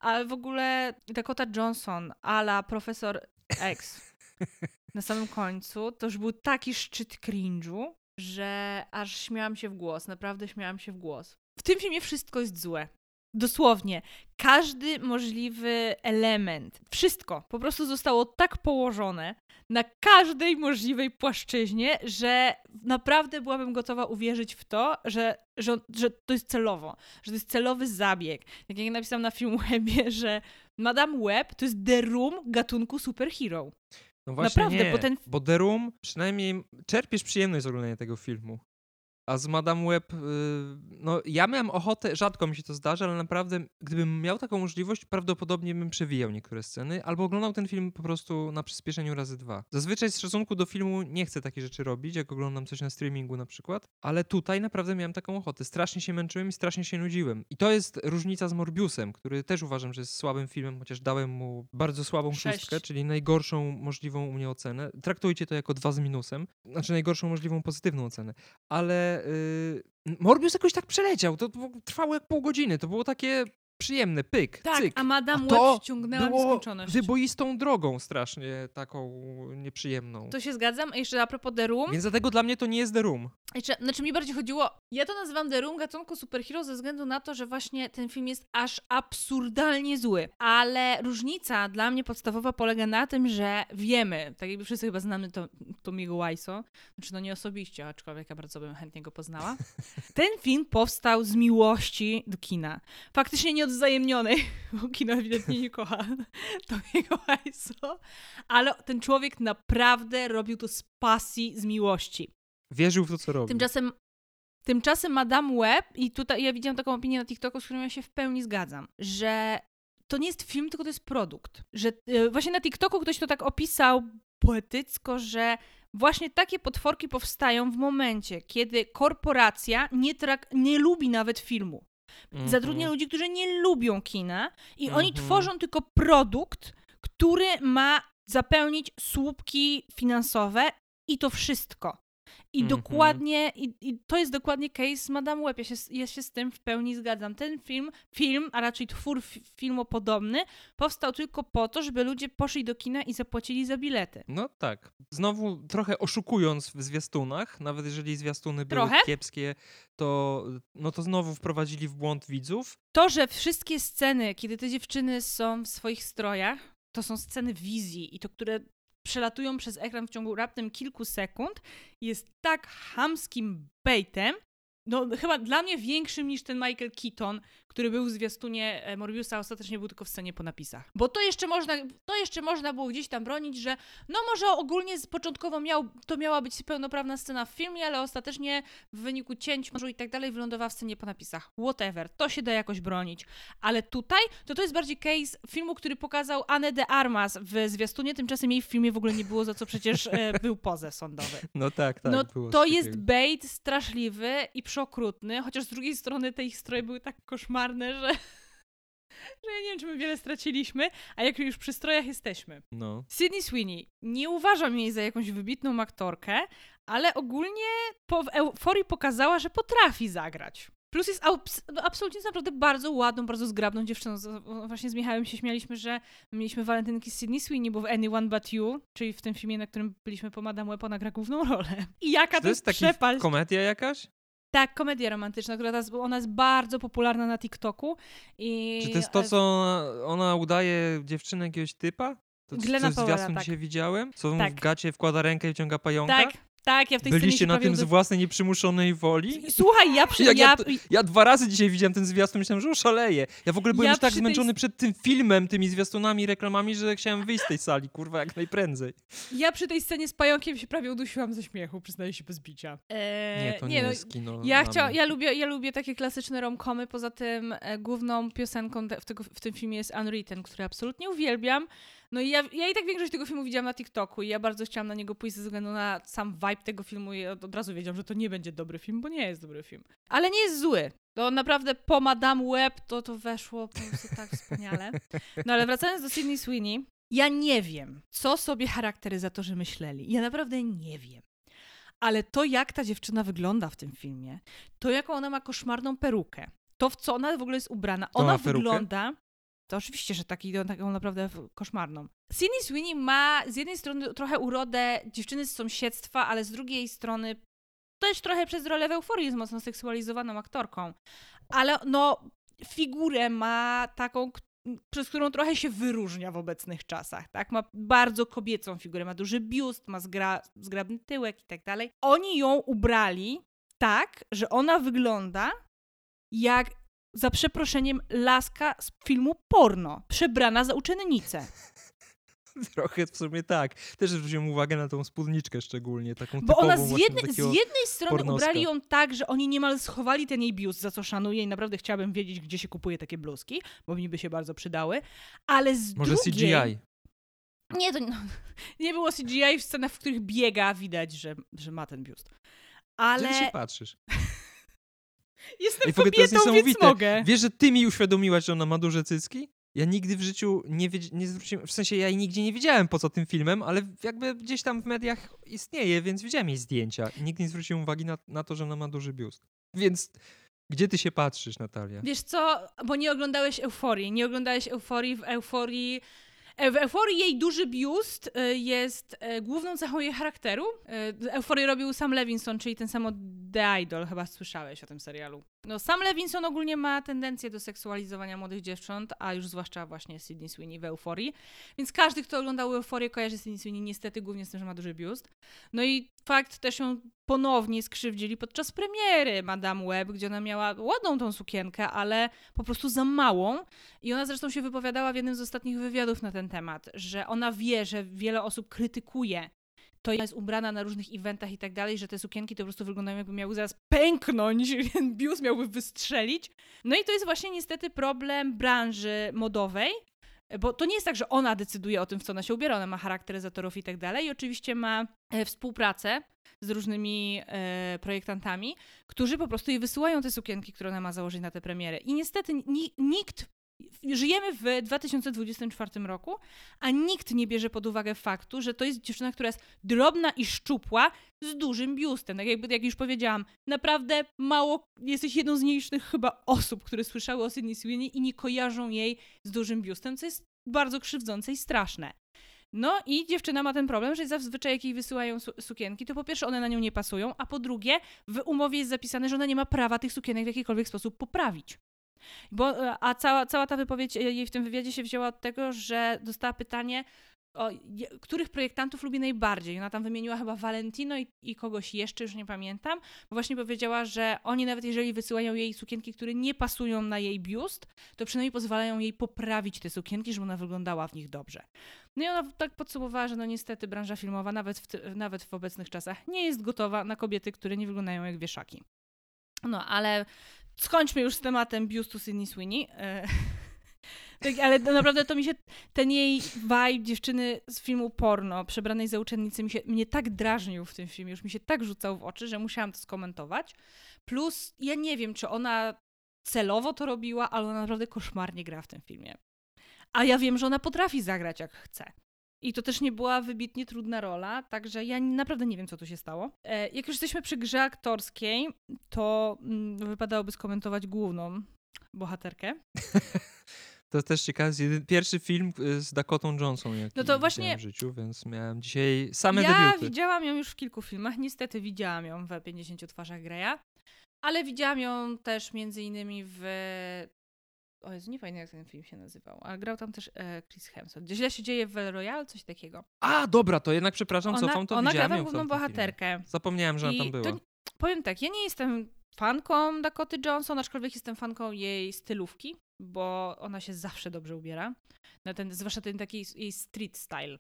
ale w ogóle Dakota Johnson ala Profesor X na samym końcu, to już był taki szczyt cringe'u, że aż śmiałam się w głos, naprawdę śmiałam się w głos. W tym filmie wszystko jest złe. Dosłownie. Każdy możliwy element, wszystko po prostu zostało tak położone na każdej możliwej płaszczyźnie, że naprawdę byłabym gotowa uwierzyć w to, że, że, że to jest celowo, że to jest celowy zabieg. Tak jak napisałam na Filmwebie, że Madame Web to jest The Room gatunku superhero. No właśnie Naprawdę, nie, bo ten- bo The Room przynajmniej czerpiesz przyjemność z oglądania tego filmu. A z Madame Web, y, no ja miałem ochotę, rzadko mi się to zdarza, ale naprawdę gdybym miał taką możliwość, prawdopodobnie bym przewijał niektóre sceny, albo oglądał ten film po prostu na przyspieszeniu razy dwa. Zazwyczaj z szacunku do filmu nie chcę takich rzeczy robić, jak oglądam coś na streamingu na przykład, ale tutaj naprawdę miałem taką ochotę. Strasznie się męczyłem i strasznie się nudziłem. I to jest różnica z Morbiusem, który też uważam, że jest słabym filmem, chociaż dałem mu bardzo słabą Sześć. szóstkę, czyli najgorszą możliwą u mnie ocenę. Traktujcie to jako dwa z minusem, znaczy najgorszą możliwą pozytywną ocenę. Ale Morbius jakoś tak przeleciał, to trwało jak pół godziny, to było takie przyjemne, pyk, Tak, cyk. a Madame to Web wciągnęła w było nieskończoność. wyboistą drogą strasznie taką nieprzyjemną. To się zgadzam. A jeszcze a propos The Room, Więc dlatego dla mnie to nie jest The Room. Jeszcze, znaczy mi bardziej chodziło, ja to nazywam The Room gatunku superhero ze względu na to, że właśnie ten film jest aż absurdalnie zły. Ale różnica dla mnie podstawowa polega na tym, że wiemy, tak jakby wszyscy chyba znamy to, Tomiego Wiseau, znaczy no nie osobiście, aczkolwiek ja bardzo bym chętnie go poznała. Ten film powstał z miłości do kina. Faktycznie nieodzajemnionej, bo kino ewidentnie nie kocha Tomiego Wiseau, ale ten człowiek naprawdę robił to z pasji, z miłości. Wierzył w to, co robi. Tymczasem, tymczasem Madame Web, i tutaj ja widziałam taką opinię na TikToku, z którą ja się w pełni zgadzam, że to nie jest film, tylko to jest produkt. Że e, właśnie na TikToku ktoś to tak opisał poetycko, że właśnie takie potworki powstają w momencie, kiedy korporacja nie, trak- nie lubi nawet filmu. Mhm. Zatrudnia ludzi, którzy nie lubią kina i oni Mhm. tworzą tylko produkt, który ma zapełnić słupki finansowe i to wszystko. I Mhm. dokładnie, i, i to jest dokładnie case Madame Web. Ja się, ja się z tym w pełni zgadzam. Ten film, film, a raczej twór fi- filmopodobny, powstał tylko po to, żeby ludzie poszli do kina i zapłacili za bilety. No tak. Znowu trochę oszukując w zwiastunach, nawet jeżeli zwiastuny były Trochę? kiepskie, to, no to znowu wprowadzili w błąd widzów. To, że wszystkie sceny, kiedy te dziewczyny są w swoich strojach, to są sceny wizji i to, które przelatują przez ekran w ciągu raptem kilku sekund, jest tak chamskim baitem, no chyba dla mnie większym niż ten Michael Keaton, który był w zwiastunie e, Morbiusa, ostatecznie był tylko w scenie po napisach. Bo to jeszcze można, to jeszcze można było gdzieś tam bronić, że no może ogólnie z początkowo miał, to miała być pełnoprawna scena w filmie, ale ostatecznie w wyniku cięć może i tak dalej wylądowała w scenie po napisach. Whatever, to się da jakoś bronić. Ale tutaj to to jest bardziej case filmu, który pokazał Anne de Armas w zwiastunie, tymczasem jej w filmie w ogóle nie było, za co przecież e, był pozew sądowy. No tak, tak. no było to jest bait straszliwy i przeokrutny, chociaż z drugiej strony te ich stroje były tak koszmarne, że, że ja nie wiem, czy my wiele straciliśmy, a jak już przy strojach jesteśmy. No. Sydney Sweeney, nie uważam jej za jakąś wybitną aktorkę, ale ogólnie po, w euforii pokazała, że potrafi zagrać. Plus jest abs- absolutnie jest naprawdę bardzo ładną, bardzo zgrabną dziewczyną. Właśnie z Michałem się śmialiśmy, że mieliśmy walentynki z Sydney Sweeney, bo w Anyone But You, czyli w tym filmie, na którym byliśmy po Madame Web, ona gra główną rolę. I jaka to, to jest taki przepaść. komedia jakaś? Tak, komedia romantyczna, która teraz, ona jest bardzo popularna na TikToku. I Czy to jest to, co ona, ona udaje dziewczynę jakiegoś typa? To Glena coś Powella, zwiastun tak. dzisiaj widziałem? Co Tak. w gacie wkłada rękę i ciąga pająka? Tak, tak, ja w tej Byliście na tym z własnej nieprzymuszonej woli? Słuchaj, ja przy... Ja, ja Ja dwa razy dzisiaj widziałem ten zwiastun, myślałem, że oszaleję. Ja w ogóle byłem Ja już tak tej- zmęczony przed tym filmem, tymi zwiastunami, reklamami, że chciałem wyjść z tej sali, kurwa, jak najprędzej. ja przy tej scenie z pająkiem się prawie udusiłam ze śmiechu, przyznaję się bez bicia. Eee, Nie, to nie, no, jest kino. Ja, chcia, ja, lubię, ja lubię takie klasyczne romkomy, poza tym e, główną piosenką w, tego, w tym filmie jest Unwritten, który absolutnie uwielbiam. No i ja, ja i tak większość tego filmu widziałam na TikToku i ja bardzo chciałam na niego pójść ze względu na sam vibe tego filmu i od, od razu wiedziałam, że to nie będzie dobry film, bo nie jest dobry film. Ale nie jest zły. To naprawdę po Madame Web to to weszło po prostu tak wspaniale. No ale wracając do Sydney Sweeney, ja nie wiem, co sobie charakteryzatorzy myśleli. Ja naprawdę nie wiem. Ale to, jak ta dziewczyna wygląda w tym filmie, to jaką ona ma koszmarną perukę, to w co ona w ogóle jest ubrana, ona wygląda. To oczywiście, że taki, taką naprawdę koszmarną. Sydney Sweeney ma z jednej strony trochę urodę dziewczyny z sąsiedztwa, ale z drugiej strony też trochę przez rolę w euforii jest mocno seksualizowaną aktorką. Ale no, figurę ma taką, przez którą trochę się wyróżnia w obecnych czasach, tak? Ma bardzo kobiecą figurę, ma duży biust, ma zgra, zgrabny tyłek i tak dalej. Oni ją ubrali tak, że ona wygląda jak, za przeproszeniem, laska z filmu porno, przebrana za uczennicę. Trochę w sumie tak. Też zwróciłem uwagę na tą spódniczkę szczególnie, taką Bo ona z, do z jednej strony pornoska. ubrali ją tak, że oni niemal schowali ten jej biust, za co szanuję i naprawdę chciałabym wiedzieć, gdzie się kupuje takie bluzki, bo mi by się bardzo przydały, ale z Może drugiej... CGI. Nie, to no, nie było CGI w scenach, w których biega, widać, że, że ma ten biust. Ale... Gdzie się patrzysz? Jestem w ogóle to jest kobietą, więc niesamowite. mogę. Wiesz, że ty mi uświadomiłaś, że ona ma duże cycki? Ja nigdy w życiu nie, nie zwróciłem, w sensie ja jej nigdzie nie wiedziałem po co tym filmem, ale jakby gdzieś tam w mediach istnieje, więc widziałem jej zdjęcia i nigdy nie zwróciłem uwagi na, na to, że ona ma duży biust. Więc gdzie ty się patrzysz, Natalia? Wiesz co, bo nie oglądałeś Euforii. Nie oglądałeś Euforii w Euforii. E, W Euforii jej duży biust e, jest e, główną cechą jej charakteru. Euforię robił Sam Levinson, czyli ten sam od The Idol, chyba słyszałeś o tym serialu. No, Sam Levinson ogólnie ma tendencję do seksualizowania młodych dziewcząt, a już zwłaszcza właśnie Sydney Sweeney w Euforii. Więc każdy, kto oglądał Euforię, kojarzy Sydney Sweeney niestety głównie z tym, że ma duży biust. No i fakt też ją ponownie skrzywdzili podczas premiery Madame Web, gdzie ona miała ładną tą sukienkę, ale po prostu za małą. I ona zresztą się wypowiadała w jednym z ostatnich wywiadów na ten temat, że ona wie, że wiele osób krytykuje to jest ubrana na różnych eventach i tak dalej, że te sukienki to po prostu wyglądają jakby miały zaraz pęknąć, ten biust miałby wystrzelić. No i to jest właśnie niestety problem branży modowej, bo to nie jest tak, że ona decyduje o tym, w co ona się ubiera, ona ma charakteryzatorów i tak dalej i oczywiście ma e, współpracę z różnymi e, projektantami, którzy po prostu jej wysyłają te sukienki, które ona ma założyć na tę premierę. I niestety ni- nikt, żyjemy w 2024 roku, a nikt nie bierze pod uwagę faktu, że to jest dziewczyna, która jest drobna i szczupła z dużym biustem. Tak jakby, jak już powiedziałam, naprawdę mało, jesteś jedną z nielicznych chyba osób, które słyszały o Sydney Sweeney i nie kojarzą jej z dużym biustem, co jest bardzo krzywdzące i straszne. No i dziewczyna ma ten problem, że zazwyczaj jak jej wysyłają su- sukienki, to po pierwsze one na nią nie pasują, a po drugie w umowie jest zapisane, że ona nie ma prawa tych sukienek w jakikolwiek sposób poprawić. Bo, e, a cała, cała ta wypowiedź e, jej w tym wywiadzie się wzięła od tego, że dostała pytanie, o, których projektantów lubi najbardziej. Ona tam wymieniła chyba Valentino i, i kogoś jeszcze, już nie pamiętam. Bo właśnie powiedziała, że oni nawet jeżeli wysyłają jej sukienki, które nie pasują na jej biust, to przynajmniej pozwalają jej poprawić te sukienki, żeby ona wyglądała w nich dobrze. No i ona tak podsumowała, że no niestety branża filmowa nawet w, nawet w obecnych czasach nie jest gotowa na kobiety, które nie wyglądają jak wieszaki. No, ale skończmy już z tematem biustu Sydney Sweeney. E, Tak, ale naprawdę to mi się, ten jej vibe dziewczyny z filmu porno, przebranej za uczennicę, mi się, mnie tak drażnił w tym filmie, już mi się tak rzucał w oczy, że musiałam to skomentować. Plus, ja nie wiem, czy ona celowo to robiła, ale ona naprawdę koszmarnie gra w tym filmie. A ja wiem, że ona potrafi zagrać jak chce. I to też nie była wybitnie trudna rola, także ja naprawdę nie wiem, co tu się stało. E, jak już jesteśmy przy grze aktorskiej, to mm, wypadałoby skomentować główną bohaterkę. To też ciekawe, pierwszy film y, z Dakotą Johnson, jaki no to właśnie w życiu, więc miałem dzisiaj same ja debiuty. widziałam ją już w kilku filmach, niestety widziałam ją w 50 twarzach Greya, ale widziałam ją też między innymi w o Jezu, nie pamiętam jak ten film się nazywał, a grał tam też e, Chris Hemsworth. Źle się dzieje w Well Royale, coś takiego. A, dobra, to jednak przepraszam, ona, cofam, to ona gra tam główną bohaterkę. Filmie. Zapomniałem, że ona tam była. To, powiem tak, ja nie jestem fanką Dakoty Johnson, aczkolwiek jestem fanką jej stylówki, bo ona się zawsze dobrze ubiera. Na ten, zwłaszcza ten taki jej street style.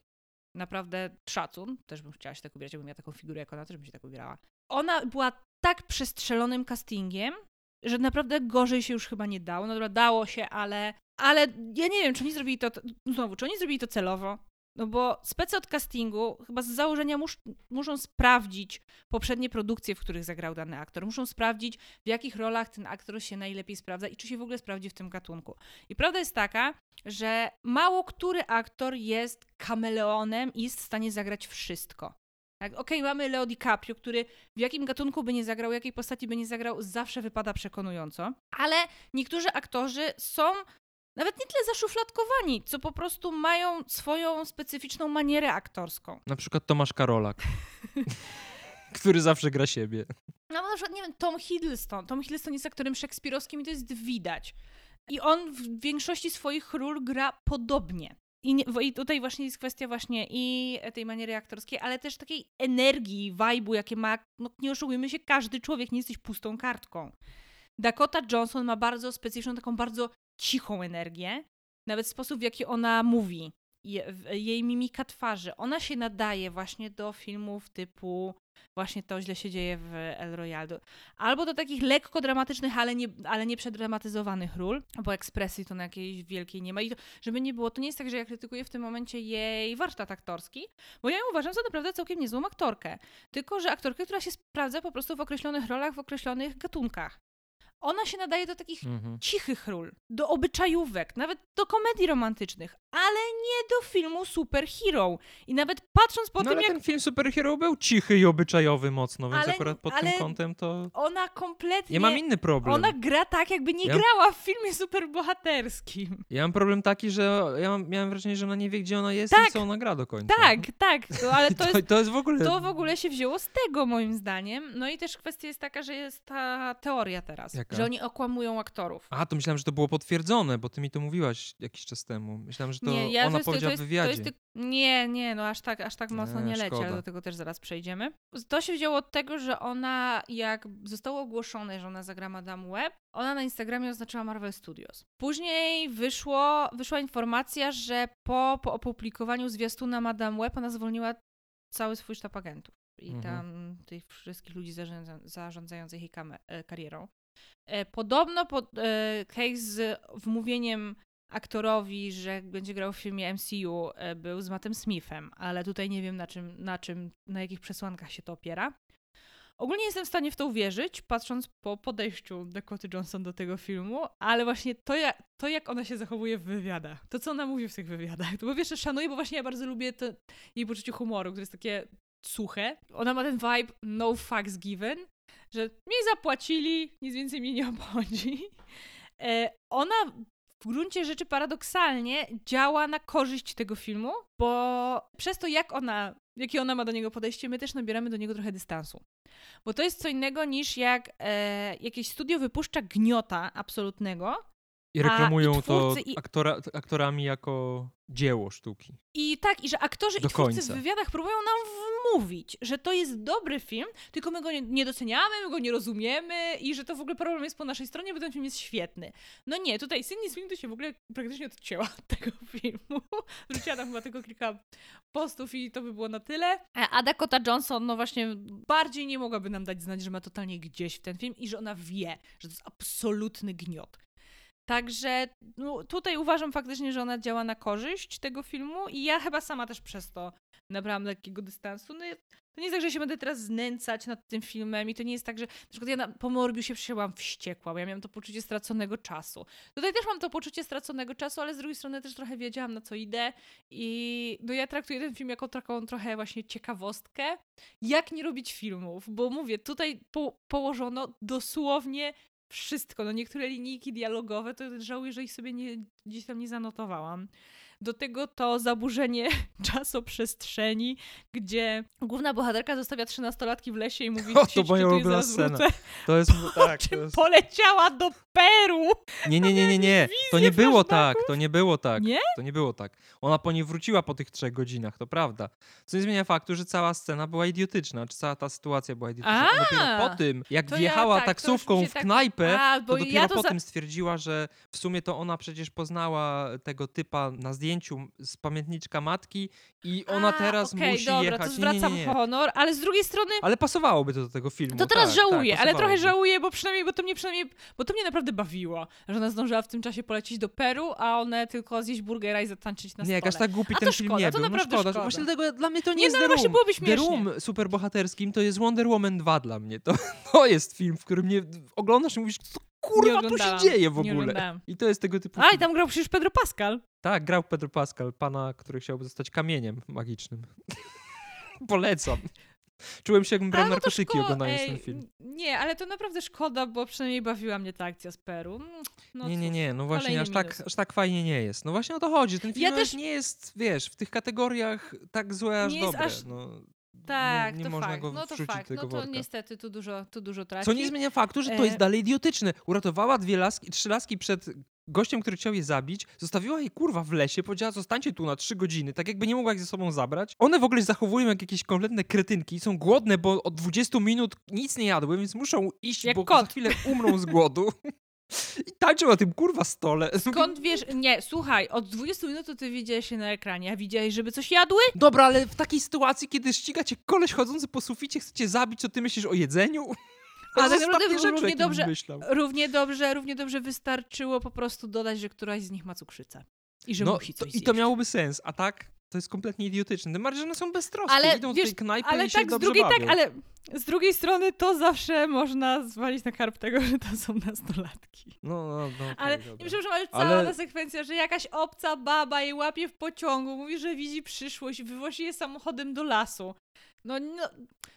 Naprawdę szacun. Też bym chciała się tak ubierać, jakbym miała taką figurę jak ona, też bym się tak ubierała. Ona była tak przestrzelonym castingiem, że naprawdę gorzej się już chyba nie dało. No dobra, dało się, ale, ale ja nie wiem, czy oni zrobili to, znowu, czy oni zrobili to celowo, no bo specy od castingu chyba z założenia mus, muszą sprawdzić poprzednie produkcje, w których zagrał dany aktor. Muszą sprawdzić, w jakich rolach ten aktor się najlepiej sprawdza i czy się w ogóle sprawdzi w tym gatunku. I prawda jest taka, że mało który aktor jest kameleonem i jest w stanie zagrać wszystko. Tak? Okej, okay, mamy Leo DiCaprio, który w jakim gatunku by nie zagrał, jakiej postaci by nie zagrał, zawsze wypada przekonująco. Ale niektórzy aktorzy są nawet nie tyle zaszufladkowani, co po prostu mają swoją specyficzną manierę aktorską. Na przykład Tomasz Karolak, który zawsze gra siebie. No na przykład, nie wiem, Tom Hiddleston. Tom Hiddleston jest aktorem szekspirowskim i to jest widać. I on w większości swoich ról gra podobnie. I, nie, I, tutaj właśnie jest kwestia właśnie i tej maniery aktorskiej, ale też takiej energii, vibe'u, jakie ma, no nie oszukujmy się, każdy człowiek, nie jesteś pustą kartką. Dakota Johnson ma bardzo specyficzną, taką bardzo cichą energię, nawet sposób, w jaki ona mówi, jej mimika twarzy, ona się nadaje właśnie do filmów typu właśnie to źle się dzieje w El Royale. Albo do takich lekko dramatycznych, ale nie, ale nie przedramatyzowanych ról, bo ekspresji to na jakiejś wielkiej nie ma. I to, żeby nie było, to nie jest tak, że ja krytykuję w tym momencie jej warsztat aktorski, bo ja ją uważam za naprawdę całkiem niezłą aktorkę. Tylko, że aktorkę, która się sprawdza po prostu w określonych rolach, w określonych gatunkach. Ona się nadaje do takich mhm. cichych ról, do obyczajówek, nawet do komedii romantycznych, ale nie do filmu superhero. I nawet patrząc po no tym, ale jak... ten film superhero był cichy i obyczajowy mocno, więc ale, akurat pod tym kątem to... Ona kompletnie... Ja mam inny problem. Ona gra tak, jakby nie ja... grała w filmie superbohaterskim. Ja mam problem taki, że ja miałem wrażenie, że ona nie wie, gdzie ona jest tak, i co ona gra do końca. Tak, tak, to, ale to, to, jest, to jest w ogóle... To w ogóle się wzięło z tego, moim zdaniem. No i też kwestia jest taka, że jest ta teoria teraz, Jaka? że oni okłamują aktorów. A, to myślałem, że to było potwierdzone, bo ty mi to mówiłaś jakiś czas temu. Myślałem, że to nie, ja ona to powiedziała w wywiadzie. Jest, nie, nie, no aż tak, aż tak mocno nie, nie leci, ale do tego też zaraz przejdziemy. To się wzięło od tego, że ona, jak zostało ogłoszone, że ona zagra Madame Web, ona na Instagramie oznaczyła Marvel Studios. Później wyszło, wyszła informacja, że po, po opublikowaniu zwiastuna Madame Web ona zwolniła cały swój sztab agentów i mhm. tam tych wszystkich ludzi zarządzających jej e, karierą. E, podobno pod, e, case z wmówieniem aktorowi, że będzie grał w filmie MCU, e, był z Mattem Smithem, ale tutaj nie wiem na czym, na czym, na jakich przesłankach się to opiera. Ogólnie jestem w stanie w to uwierzyć, patrząc po podejściu Dakoty Johnson do tego filmu, ale właśnie to, jak, to jak ona się zachowuje w wywiadach, to co ona mówi w tych wywiadach, to bo wiesz, szanuję, bo właśnie ja bardzo lubię to, jej poczucie humoru, które jest takie suche. Ona ma ten vibe no fucks given, że mi zapłacili, nic więcej mnie nie obchodzi. E, ona w gruncie rzeczy paradoksalnie działa na korzyść tego filmu, bo przez to, jak ona, jakie ona ma do niego podejście, my też nabieramy do niego trochę dystansu. Bo to jest co innego niż jak e, jakieś studio wypuszcza gniota absolutnego. I reklamują a, i to i... Aktora, aktorami jako dzieło sztuki. I tak, i że aktorzy Do i twórcy końca. w wywiadach próbują nam wmówić, że to jest dobry film, tylko my go nie, nie, doceniamy, my go nie rozumiemy i że to w ogóle problem jest po naszej stronie, bo ten film jest świetny. No nie, tutaj Sydney to się w ogóle praktycznie odcięła od tego filmu. Wróciła tam chyba tylko kilka postów i to by było na tyle. A Dakota Johnson, no właśnie, bardziej nie mogłaby nam dać znać, że ma totalnie gdzieś w ten film i że ona wie, że to jest absolutny gniot. Także no, tutaj uważam faktycznie, że ona działa na korzyść tego filmu i ja chyba sama też przez to nabrałam takiego dystansu. No, to nie jest tak, że się będę teraz znęcać nad tym filmem i to nie jest tak, że na przykład ja na, po Morbiusie byłam wściekła, bo ja miałam to poczucie straconego czasu. Tutaj też mam to poczucie straconego czasu, ale z drugiej strony też trochę wiedziałam, na co idę i no ja traktuję ten film jako taką trochę właśnie ciekawostkę, jak nie robić filmów, bo mówię, tutaj po, położono dosłownie wszystko. No niektóre linijki dialogowe to żałuję, że ich sobie nie, gdzieś tam nie zanotowałam. Do tego to zaburzenie czasoprzestrzeni, gdzie główna bohaterka zostawia trzynastolatki w lesie i mówi, o, to moja ulubiona scena. To jest, tak, to jest... poleciała do Peru! Nie, nie, nie, nie, nie. To nie było tak, to nie było tak. Nie? To nie było tak. Ona po nie wróciła po tych trzech godzinach, to prawda. Co nie zmienia faktu, że cała scena była idiotyczna, czy cała ta sytuacja była idiotyczna. A, dopiero po tym, jak wjechała ja, tak, taksówką w tak- knajpę. A, to dopiero ja to po za... tym stwierdziła, że w sumie to ona przecież poznała tego typa na zdjęciu z pamiętniczka matki i ona A, teraz okay, musi dobra, jechać. To zwracam nie, nie, nie. honor, ale z drugiej strony. Ale pasowałoby to do tego filmu. To teraz tak, żałuję, tak, ale trochę żałuję, bo przynajmniej, bo to mnie przynajmniej, bo to mnie naprawdę bawiło, że ona zdążyła w tym czasie polecieć do Peru, a one tylko zjeść burgera i zatańczyć na stole. Nie, jakaś tak głupi ten film szkoda, nie to był. No naprawdę no szkoda. szkoda. Właśnie dlatego dla mnie to nie, nie jest no, The Room. Room. The Room superbohaterskim to jest Wonder Woman 2 dla mnie. To, to jest film, w którym nie oglądasz i mówisz, co kurwa tu się dzieje w ogóle? I to jest tego typu A, i tam grał przecież Pedro Pascal. Tak, grał Pedro Pascal, pana, który chciałby zostać kamieniem magicznym. Polecam. Czułem się, jakbym brał no narkotyki szko- oglądając Ej, ten film. Nie, ale to naprawdę szkoda, bo przynajmniej bawiła mnie ta akcja z Peru. Mm, no nie, nie, nie, no właśnie aż tak, aż tak fajnie nie jest. No właśnie o to chodzi. Ten film ja też... nie jest, wiesz, w tych kategoriach tak złe aż nie dobre. Aż... No. Tak, nie, nie to fakt. no to fakt. No to worka. niestety tu dużo, tu dużo traci. Co nie zmienia faktu, że to jest e, dalej idiotyczne. Uratowała dwie laski, trzy laski przed gościem, który chciał je zabić, zostawiła je kurwa w lesie, powiedziała, zostańcie tu na trzy godziny, tak jakby nie mogła ich ze sobą zabrać. One w ogóle zachowują jak jakieś kompletne kretynki, są głodne, bo od 20 minut nic nie jadły, więc muszą iść, jak bo kot. za chwilę umrą z głodu. I tańczą na tym kurwa stole. Skąd wiesz? Nie, słuchaj, od 20 minut to ty widziałeś się na ekranie, a widziałeś, żeby coś jadły? Dobra, ale w takiej sytuacji, kiedy ściga cię koleś chodzący po suficie, chce cię zabić, to ty myślisz o jedzeniu? A tak naprawdę równie dobrze, równie dobrze, równie dobrze wystarczyło po prostu dodać, że któraś z nich ma cukrzycę. I że no, musi coś to, I to miałoby sens, a tak to jest kompletnie idiotyczne. Tym bardziej, że one są beztroskie, ale, idą wiesz, do tej knajpy ale i tak, się z dobrze drugiej, bawią. tak, ale z drugiej strony to zawsze można zwalić na karp tego, że to są nastolatki. No, no, no okay, Ale dobra. nie przepraszam, ale cała ale... ta sekwencja, że jakaś obca baba jej łapie w pociągu, mówi, że widzi przyszłość, wywozi je samochodem do lasu. No, no,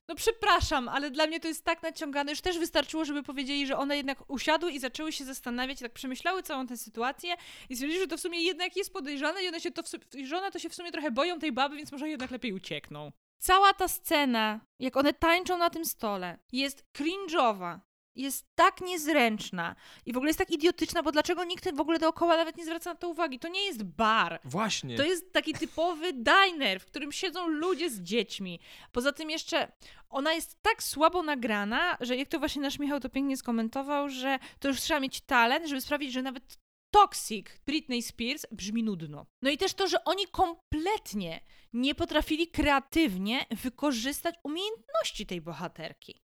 no przepraszam, ale dla mnie to jest tak naciągane. Już też wystarczyło, żeby powiedzieli, że one jednak usiadły i zaczęły się zastanawiać, tak przemyślały całą tę sytuację i stwierdzili, że to w sumie jednak jest podejrzane i one się to w, one to się w sumie trochę boją tej baby, więc może jednak lepiej uciekną. Cała ta scena, jak one tańczą na tym stole, jest cringe'owa jest tak niezręczna i w ogóle jest tak idiotyczna, bo dlaczego nikt w ogóle dookoła nawet nie zwraca na to uwagi? To nie jest bar. Właśnie. To jest taki typowy diner, w którym siedzą ludzie z dziećmi. Poza tym jeszcze ona jest tak słabo nagrana, że jak to właśnie nasz Michał to pięknie skomentował, że to już trzeba mieć talent, żeby sprawić, że nawet Toxic Britney Spears brzmi nudno. No i też to, że oni kompletnie nie potrafili kreatywnie wykorzystać umiejętności tej bohaterki.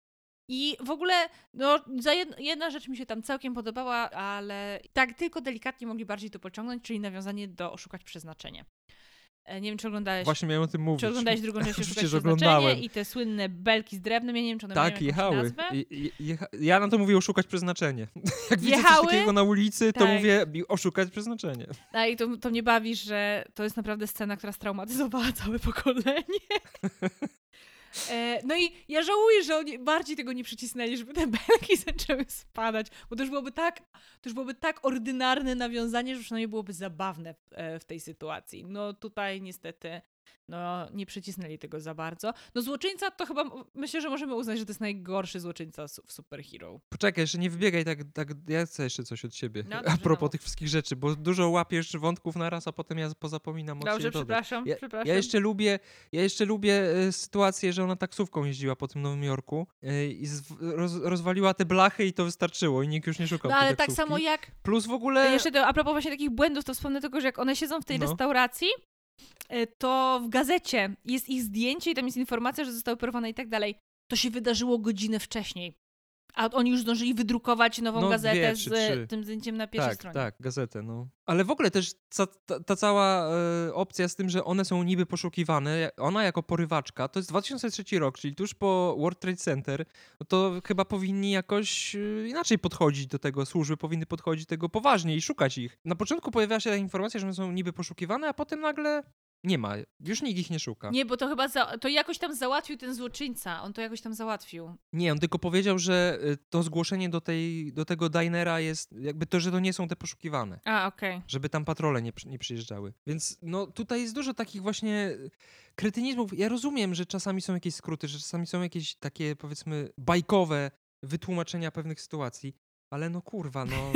I w ogóle, no, jedna rzecz mi się tam całkiem podobała, ale tak tylko delikatnie mogli bardziej to pociągnąć, czyli nawiązanie do Oszukać Przeznaczenie. E, nie wiem, czy oglądałeś. Właśnie miałem o tym mówić. Czy oglądałeś drugą część Oszukać Przeznaczenie oglądałem. i te słynne belki z drewnem, ja nie wiem, czy one tak, jechały. jecha... Ja na to mówię oszukać przeznaczenie. Jak widzę coś takiego na ulicy, to tak. mówię oszukać przeznaczenie. A i to, to mnie bawi, że to jest naprawdę scena, która straumatyzowała całe pokolenie. E, no i ja żałuję, że oni bardziej tego nie przycisnęli, żeby te belki zaczęły spadać, bo to już byłoby tak, to już byłoby tak ordynarne nawiązanie, że przynajmniej byłoby zabawne w, e, w tej sytuacji. No tutaj niestety no nie przycisnęli tego za bardzo. No złoczyńca to chyba, myślę, że możemy uznać, że to jest najgorszy złoczyńca w superhero. Poczekaj, jeszcze nie wybiegaj tak, tak ja chcę jeszcze coś od ciebie. No, a propos no. tych wszystkich rzeczy, bo dużo łapiesz wątków na raz, a potem ja pozapominam o Dobrze, przepraszam, ja, przepraszam. Ja jeszcze lubię, ja jeszcze lubię e, sytuację, że ona taksówką jeździła po tym Nowym Jorku e, i roz, rozwaliła te blachy i to wystarczyło i nikt już nie szukał No ale tak samo jak... Plus w ogóle... Jeszcze to, a propos właśnie takich błędów, to wspomnę tylko, że jak one siedzą w tej no. restauracji, to w gazecie jest ich zdjęcie i tam jest informacja, że zostały porwane i tak dalej. To się wydarzyło godzinę wcześniej. A oni już zdążyli wydrukować nową No, gazetę dwie z czy trzy. tym zdjęciem na pierwszej tak, stronie. tak, gazetę, no. Ale w ogóle też ca, ta, ta cała e, opcja z tym, że one są niby poszukiwane, ona jako porywaczka, to jest 2003 rok, czyli tuż po World Trade Center, no to chyba powinni jakoś e, inaczej podchodzić do tego, służby powinny podchodzić do tego poważnie i szukać ich. Na początku pojawiała się ta informacja, że one są niby poszukiwane, a potem nagle nie ma, już nikt ich nie szuka. Nie, bo to chyba za, to jakoś tam załatwił ten złoczyńca. On to jakoś tam załatwił. Nie, on tylko powiedział, że y, to zgłoszenie do, tej, do tego dinera jest jakby to, że to nie są te poszukiwane. A, okej. żeby tam patrole nie, nie przyjeżdżały. Więc no tutaj jest dużo takich właśnie kretynizmów. Ja rozumiem, że czasami są jakieś skróty, że czasami są jakieś takie powiedzmy bajkowe wytłumaczenia pewnych sytuacji, ale no kurwa, no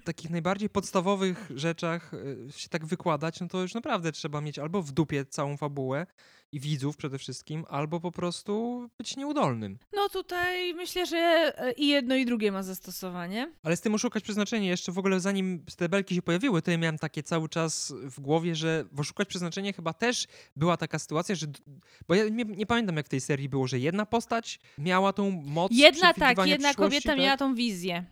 w takich najbardziej podstawowych rzeczach y, się tak wykładać, no to już naprawdę trzeba mieć albo w dupie całą fabułę i widzów przede wszystkim, albo po prostu być nieudolnym. No tutaj myślę, że e, i jedno i drugie ma zastosowanie. Ale z tym oszukać przeznaczenie, jeszcze w ogóle zanim te belki się pojawiły, to ja miałem takie cały czas w głowie, że w oszukać przeznaczenie chyba też była taka sytuacja, że. Bo ja nie, nie pamiętam, jak w tej serii było, że jedna postać miała tą moc. Jedna tak, jedna kobieta tak? miała tą wizję.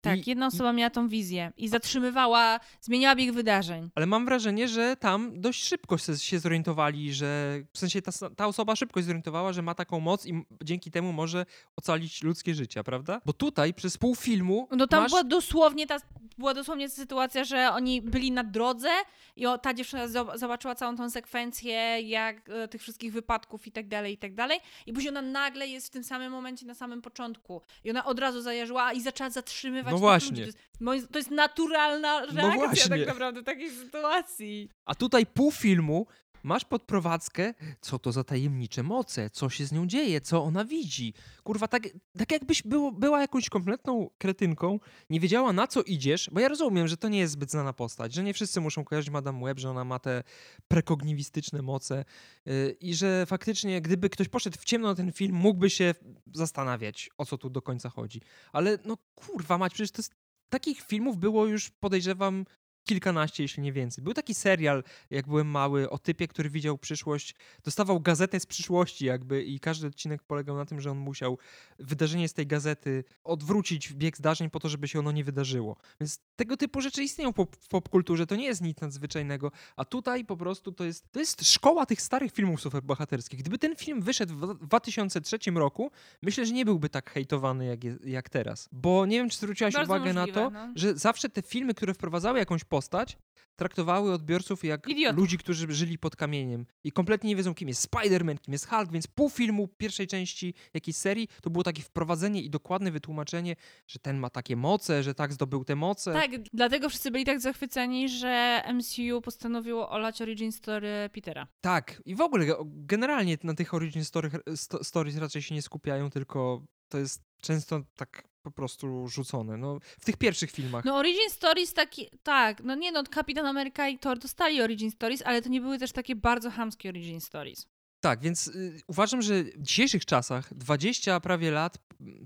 Tak, I- jedna osoba miała tą wizję i zatrzymywała, zmieniała bieg wydarzeń. Ale mam wrażenie, że tam dość szybko się, zorientowali, że w sensie ta, ta osoba szybko się zorientowała, że ma taką moc i dzięki temu może ocalić ludzkie życia, prawda? Bo tutaj przez pół filmu. No tam masz... była dosłownie ta, była dosłownie sytuacja, że oni byli na drodze i o, ta dziewczyna zo- zobaczyła całą tą sekwencję, jak e, tych wszystkich wypadków i tak dalej, i tak dalej. I później ona nagle jest w tym samym momencie na samym początku. I ona od razu zajarzyła i zaczęła zatrzymywać No właśnie. ludzi. To jest, to jest naturalna reakcja właśnie. tak naprawdę takiej sytuacji. A tutaj pół filmu masz podprowadzkę, co to za tajemnicze moce, co się z nią dzieje, co ona widzi. Kurwa, tak, tak jakbyś było, była jakąś kompletną kretynką, nie wiedziała na co idziesz, bo ja rozumiem, że to nie jest zbyt znana postać, że nie wszyscy muszą kojarzyć Madame Web, że ona ma te prekogniwistyczne moce yy, i że faktycznie gdyby ktoś poszedł w ciemno na ten film, mógłby się zastanawiać, o co tu do końca chodzi. Ale no kurwa mać, przecież to jest, takich filmów było już, podejrzewam, kilkanaście, jeśli nie więcej. Był taki serial, jak byłem mały, o typie, który widział przyszłość, dostawał gazetę z przyszłości jakby i każdy odcinek polegał na tym, że on musiał wydarzenie z tej gazety odwrócić w bieg zdarzeń po to, żeby się ono nie wydarzyło. Więc tego typu rzeczy istnieją pop- w popkulturze, to nie jest nic nadzwyczajnego, a tutaj po prostu to jest, to jest szkoła tych starych filmów superbohaterskich. Gdyby ten film wyszedł w 2003 roku, myślę, że nie byłby tak hejtowany jak, jak teraz. Bo nie wiem, czy zwróciłaś Bardzo uwagę na możliwe, to, no. że zawsze te filmy, które wprowadzały jakąś postać, traktowały odbiorców jak Idiotów. ludzi, którzy żyli pod kamieniem i kompletnie nie wiedzą, kim jest Spider-Man, kim jest Hulk, więc pół filmu pierwszej części jakiejś serii to było takie wprowadzenie i dokładne wytłumaczenie, że ten ma takie moce, że tak zdobył te moce. Tak, dlatego wszyscy byli tak zachwyceni, że MCU postanowiło olać origin story Petera. Tak, i w ogóle ge- generalnie na tych origin story, sto, stories raczej się nie skupiają, tylko to jest często tak po prostu rzucone. No, w tych pierwszych filmach. No Origin Stories taki, tak, no nie no, Kapitan Ameryka i Thor dostali Origin Stories, ale to nie były też takie bardzo chamskie Origin Stories. Tak, więc y, uważam, że w dzisiejszych czasach 20 prawie lat,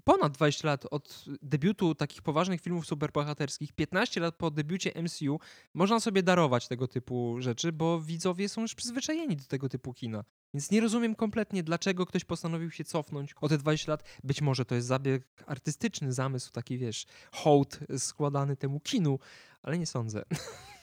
ponad 20 lat od debiutu takich poważnych filmów superbohaterskich, 15 lat po debiucie MCU, można sobie darować tego typu rzeczy, bo widzowie są już przyzwyczajeni do tego typu kina. Więc nie rozumiem kompletnie, dlaczego ktoś postanowił się cofnąć o te 20 lat. Być może to jest zabieg artystyczny, zamysł, taki wiesz, hołd składany temu kinu, ale nie sądzę.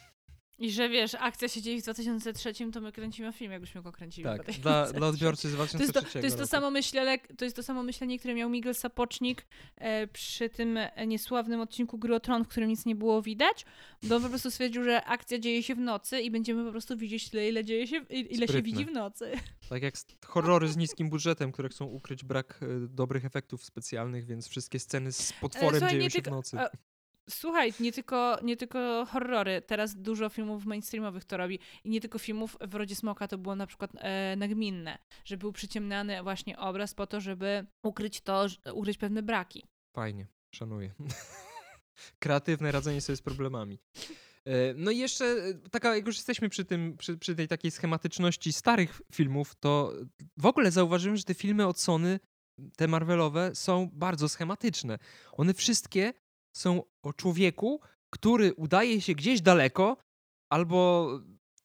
I że wiesz, akcja się dzieje w 2003, to my kręcimy film, jakbyśmy go kręcili w Tak, 2003. dla, dla odbiorcy z To jest, 2003 to, to jest to samo myślenie, to jest to samo myślenie, które miał Miguel Sapocznik e, przy tym e, niesławnym odcinku Gry Tron, w którym nic nie było widać, bo on po prostu stwierdził, że akcja dzieje się w nocy i będziemy po prostu widzieć tyle, ile dzieje się, w- ile się widzi w nocy. Tak jak horrory z niskim budżetem, które chcą ukryć brak e, dobrych efektów specjalnych, więc wszystkie sceny z potworem słuchaj, dzieją się w tylko- nocy. Słuchaj, nie tylko, nie tylko horrory, teraz dużo filmów mainstreamowych to robi i nie tylko filmów w Rodzie Smoka to było na przykład e, nagminne, że był przyciemniany właśnie obraz po to, żeby ukryć to, ukryć pewne braki. Fajnie, szanuję. Kreatywne radzenie sobie z problemami. E, No i jeszcze e, taka, jak już jesteśmy przy, tym, przy, przy tej takiej schematyczności starych filmów, to w ogóle zauważyłem, że te filmy od Sony, te Marvelowe, są bardzo schematyczne. One wszystkie są o człowieku, który udaje się gdzieś daleko, albo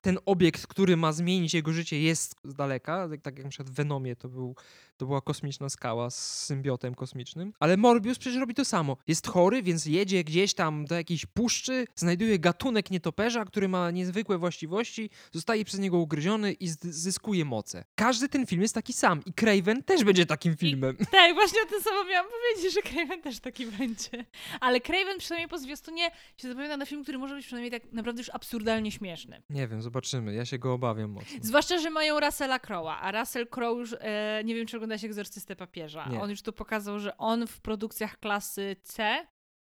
ten obiekt, który ma zmienić jego życie, jest z daleka. Tak, tak jak na przykład w Venomie to był to była kosmiczna skała z symbiotem kosmicznym. Ale Morbius przecież robi to samo. Jest chory, więc jedzie gdzieś tam do jakiejś puszczy, znajduje gatunek nietoperza, który ma niezwykłe właściwości, zostaje przez niego ugryziony i zyskuje moce. Każdy ten film jest taki sam i Craven też będzie takim filmem. I, tak, właśnie o tym samo miałam powiedzieć, że Craven też taki będzie. Ale Craven przynajmniej po zwiastunie się zapowiada na film, który może być przynajmniej tak naprawdę już absurdalnie śmieszny. Nie wiem, zobaczymy. Ja się go obawiam mocno. Zwłaszcza, że mają Russella Crowe'a, a Russell Crowe już, e, nie wiem czy oglądasz Egzorcystę Papieża. Nie. On już tu pokazał, że on w produkcjach klasy C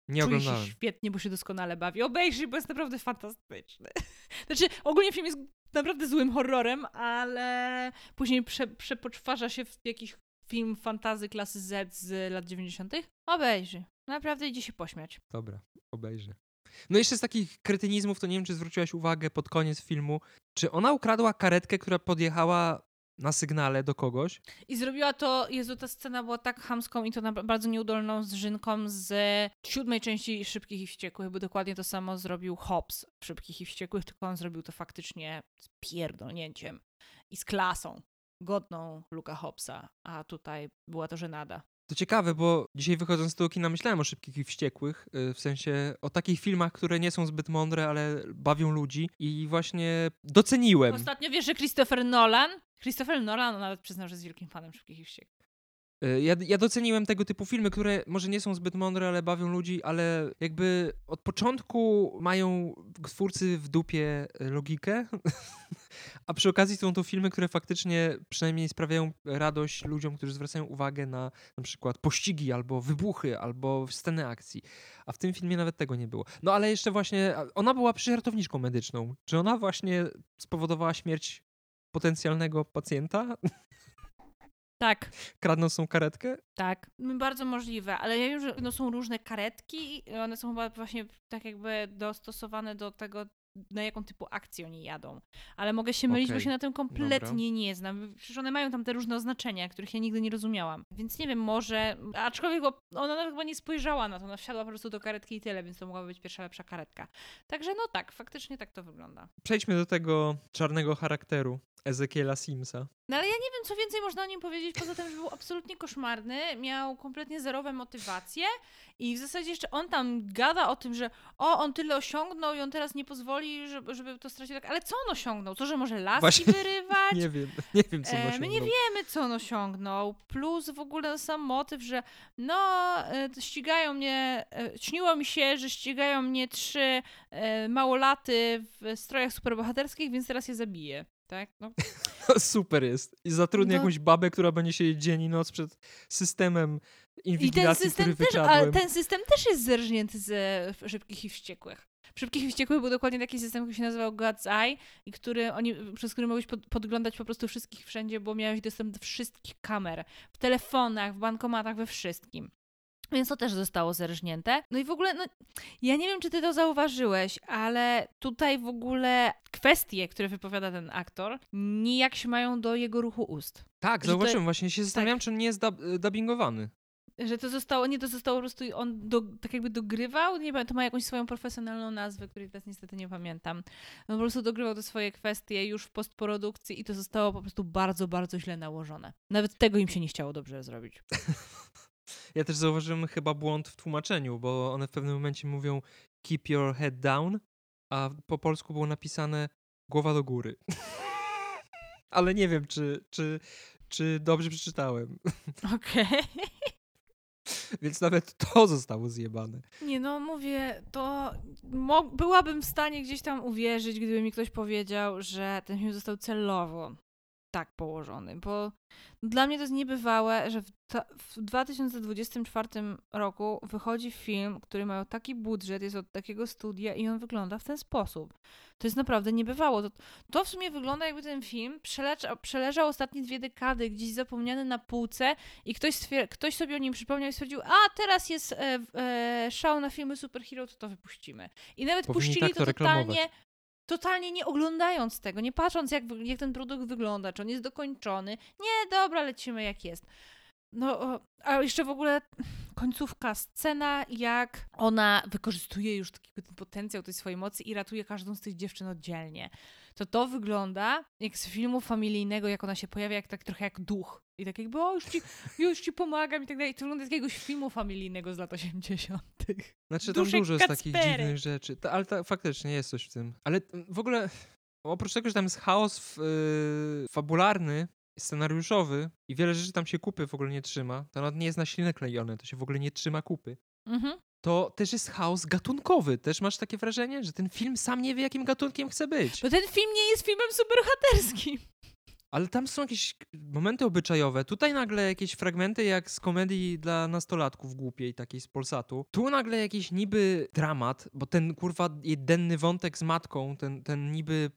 nie czuje oglądałem. się świetnie, bo się doskonale bawi. Obejrzyj, bo jest naprawdę fantastyczny. Znaczy, ogólnie film jest naprawdę złym horrorem, ale później prze, przepoczwarza się w jakiś film fantazy klasy Z z lat 90. Obejrzyj. Naprawdę idzie się pośmiać. Dobra, obejrzę. No jeszcze z takich kretynizmów, to nie wiem, czy zwróciłaś uwagę pod koniec filmu, czy ona ukradła karetkę, która podjechała na sygnale do kogoś. I zrobiła to, Jezu, ta scena była tak hamską i to na, bardzo nieudolną z Żynką z siódmej części Szybkich i Wściekłych, bo dokładnie to samo zrobił Hobbs w Szybkich i Wściekłych, tylko on zrobił to faktycznie z pierdolnięciem i z klasą godną Luka Hobbsa, a tutaj była to żenada. To ciekawe, bo dzisiaj wychodząc z tego kina myślałem o Szybkich i Wściekłych, y, w sensie o takich filmach, które nie są zbyt mądre, ale bawią ludzi i właśnie doceniłem. Ostatnio wiesz, że Christopher Nolan, Christopher Nolan nawet przyznał, że jest wielkim fanem Szybkich i Wściekłych. Y, ja, ja doceniłem tego typu filmy, które może nie są zbyt mądre, ale bawią ludzi, ale jakby od początku mają twórcy w dupie logikę, a przy okazji są to filmy, które faktycznie przynajmniej sprawiają radość ludziom, którzy zwracają uwagę na na przykład pościgi, albo wybuchy, albo sceny akcji. A w tym filmie nawet tego nie było. No ale jeszcze właśnie, ona była przyżartowniczką medyczną. Czy ona właśnie spowodowała śmierć potencjalnego pacjenta? Tak. Kradnącą karetkę? Tak, bardzo możliwe, ale ja wiem, że no, są różne karetki i one są chyba właśnie tak jakby dostosowane do tego, na jaką typu akcję oni jadą. Ale mogę się mylić, okay. bo się na tym kompletnie Dobra. nie znam. Przecież one mają tam te różne oznaczenia, których ja nigdy nie rozumiałam. Więc nie wiem, może... Aczkolwiek ona nawet chyba nie spojrzała na to, ona wsiadła po prostu do karetki i tyle, więc to mogła być pierwsza lepsza karetka. Także no tak, faktycznie tak to wygląda. Przejdźmy do tego czarnego charakteru. Ezekiela Simsa. No ale ja nie wiem, co więcej można o nim powiedzieć, poza tym, że był absolutnie koszmarny, miał kompletnie zerowe motywacje i w zasadzie jeszcze on tam gada o tym, że o, on tyle osiągnął i on teraz nie pozwoli, żeby, żeby to stracił. Tak, ale co on osiągnął? To, że może laski Właśnie, wyrywać? Nie wiem, nie wiem, co on osiągnął. My nie wiemy, co on osiągnął. Plus w ogóle sam motyw, że no, e, ścigają mnie, e, śniło mi się, że ścigają mnie trzy e, małolaty w strojach superbohaterskich, więc teraz je zabiję tak? No. Super jest. I zatrudni no. jakąś babę, która będzie siedzieć dzień i noc przed systemem inwigilacji, I ten system też, Ale ten system też jest zerżnięty ze Szybkich i Wściekłych. Szybkich i Wściekłych był dokładnie taki system, który się nazywał God's Eye i który oni, przez który mogłeś pod, podglądać po prostu wszystkich wszędzie, bo miałeś dostęp do wszystkich kamer. W telefonach, w bankomatach, we wszystkim. Więc to też zostało zerżnięte. No i w ogóle, no, ja nie wiem, czy ty to zauważyłeś, ale tutaj w ogóle kwestie, które wypowiada ten aktor, nijak się mają do jego ruchu ust. Tak, że zauważyłem. To... Właśnie się zastanawiam, tak. czy on nie jest dub dubbingowany. Że to zostało, nie, to zostało po prostu, on do, tak jakby dogrywał, nie wiem, to ma jakąś swoją profesjonalną nazwę, której teraz niestety nie pamiętam. On po prostu dogrywał te swoje kwestie już w postprodukcji i to zostało po prostu bardzo, bardzo źle nałożone. Nawet tego im się nie chciało dobrze zrobić. Ja też zauważyłem chyba błąd w tłumaczeniu, bo one w pewnym momencie mówią keep your head down, a po polsku było napisane głowa do góry. Ale nie wiem, czy, czy, czy dobrze przeczytałem. Okej. Okay. Więc nawet to zostało zjebane. Nie no, mówię, to byłabym w stanie gdzieś tam uwierzyć, gdyby mi ktoś powiedział, że ten film został celowo tak położony, bo dla mnie to jest niebywałe, że w, ta, w 2024 roku wychodzi film, który ma taki budżet, jest od takiego studia i on wygląda w ten sposób. To jest naprawdę niebywało. To, to w sumie wygląda jakby ten film przeleżał, przeleżał ostatnie dwie dekady gdzieś zapomniany na półce i ktoś, stwier- ktoś sobie o nim przypomniał i stwierdził, a teraz jest e, e, szał na filmy superhero, to to wypuścimy. I nawet Powinni puścili tak to, to totalnie totalnie nie oglądając tego, nie patrząc jak, jak ten produkt wygląda, czy on jest dokończony. Nie, dobra, lecimy jak jest. No, a jeszcze w ogóle, końcówka scena, jak ona wykorzystuje już taki ten potencjał tej swojej mocy i ratuje każdą z tych dziewczyn oddzielnie. To to wygląda jak z filmu familijnego, jak ona się pojawia, jak tak trochę jak duch. I tak jakby, o, już ci, już ci pomagam i tak dalej. To wygląda z jakiegoś filmu familijnego z lat 80. Znaczy tam Duszek dużo jest takich dziwnych rzeczy, Ta, ale ta, faktycznie jest coś w tym. Ale mm, w ogóle oprócz tego, że tam jest chaos f- yy, fabularny, scenariuszowy i wiele rzeczy tam się kupy w ogóle nie trzyma, to nawet nie jest na ślinę klejone, to się w ogóle nie trzyma kupy. Mhm. To też jest chaos gatunkowy. Też masz takie wrażenie, że ten film sam nie wie, jakim gatunkiem chce być. Bo ten film nie jest filmem superbohaterskim. Ale tam są jakieś momenty obyczajowe. Tutaj nagle jakieś fragmenty jak z komedii dla nastolatków głupiej, takiej z Polsatu. Tu nagle jakiś niby dramat, bo ten kurwa jedenny wątek z matką, ten, ten niby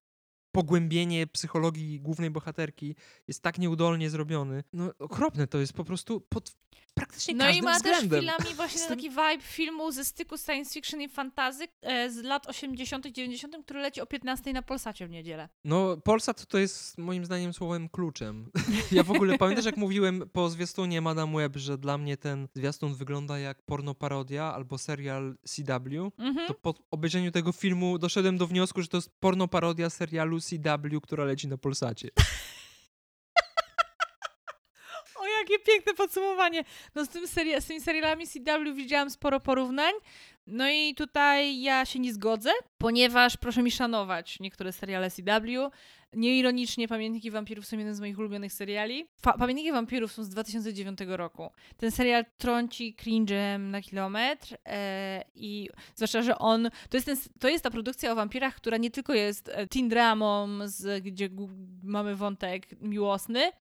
pogłębienie psychologii głównej bohaterki jest tak nieudolnie zrobiony. No okropne to jest po prostu pod praktycznie No i każdym ma też względem. chwilami właśnie taki vibe filmu ze styku science fiction i fantazy e, z lat 80 90 który leci o 15 na Polsacie w niedzielę. No, Polsat to jest moim zdaniem słowem kluczem. Ja w ogóle pamiętasz, jak mówiłem po zwiastunie Madame Web, że dla mnie ten zwiastun wygląda jak pornoparodia albo serial CW. Mhm. To po obejrzeniu tego filmu doszedłem do wniosku, że to jest pornoparodia serialu CW, która leci na Polsacie. O, jakie piękne podsumowanie. No z, tym seria- z tymi serialami CW widziałam sporo porównań. No i tutaj ja się nie zgodzę, ponieważ proszę mi szanować niektóre seriale CW. Nieironicznie Pamiętniki Wampirów są jeden z moich ulubionych seriali. Fa- Pamiętniki Wampirów są z 2009 roku. Ten serial trąci cringe'em na kilometr e, i zwłaszcza, że on, to jest, ten, to jest ta produkcja o wampirach, która nie tylko jest e, teen dramą, z, gdzie mamy wątek miłosny,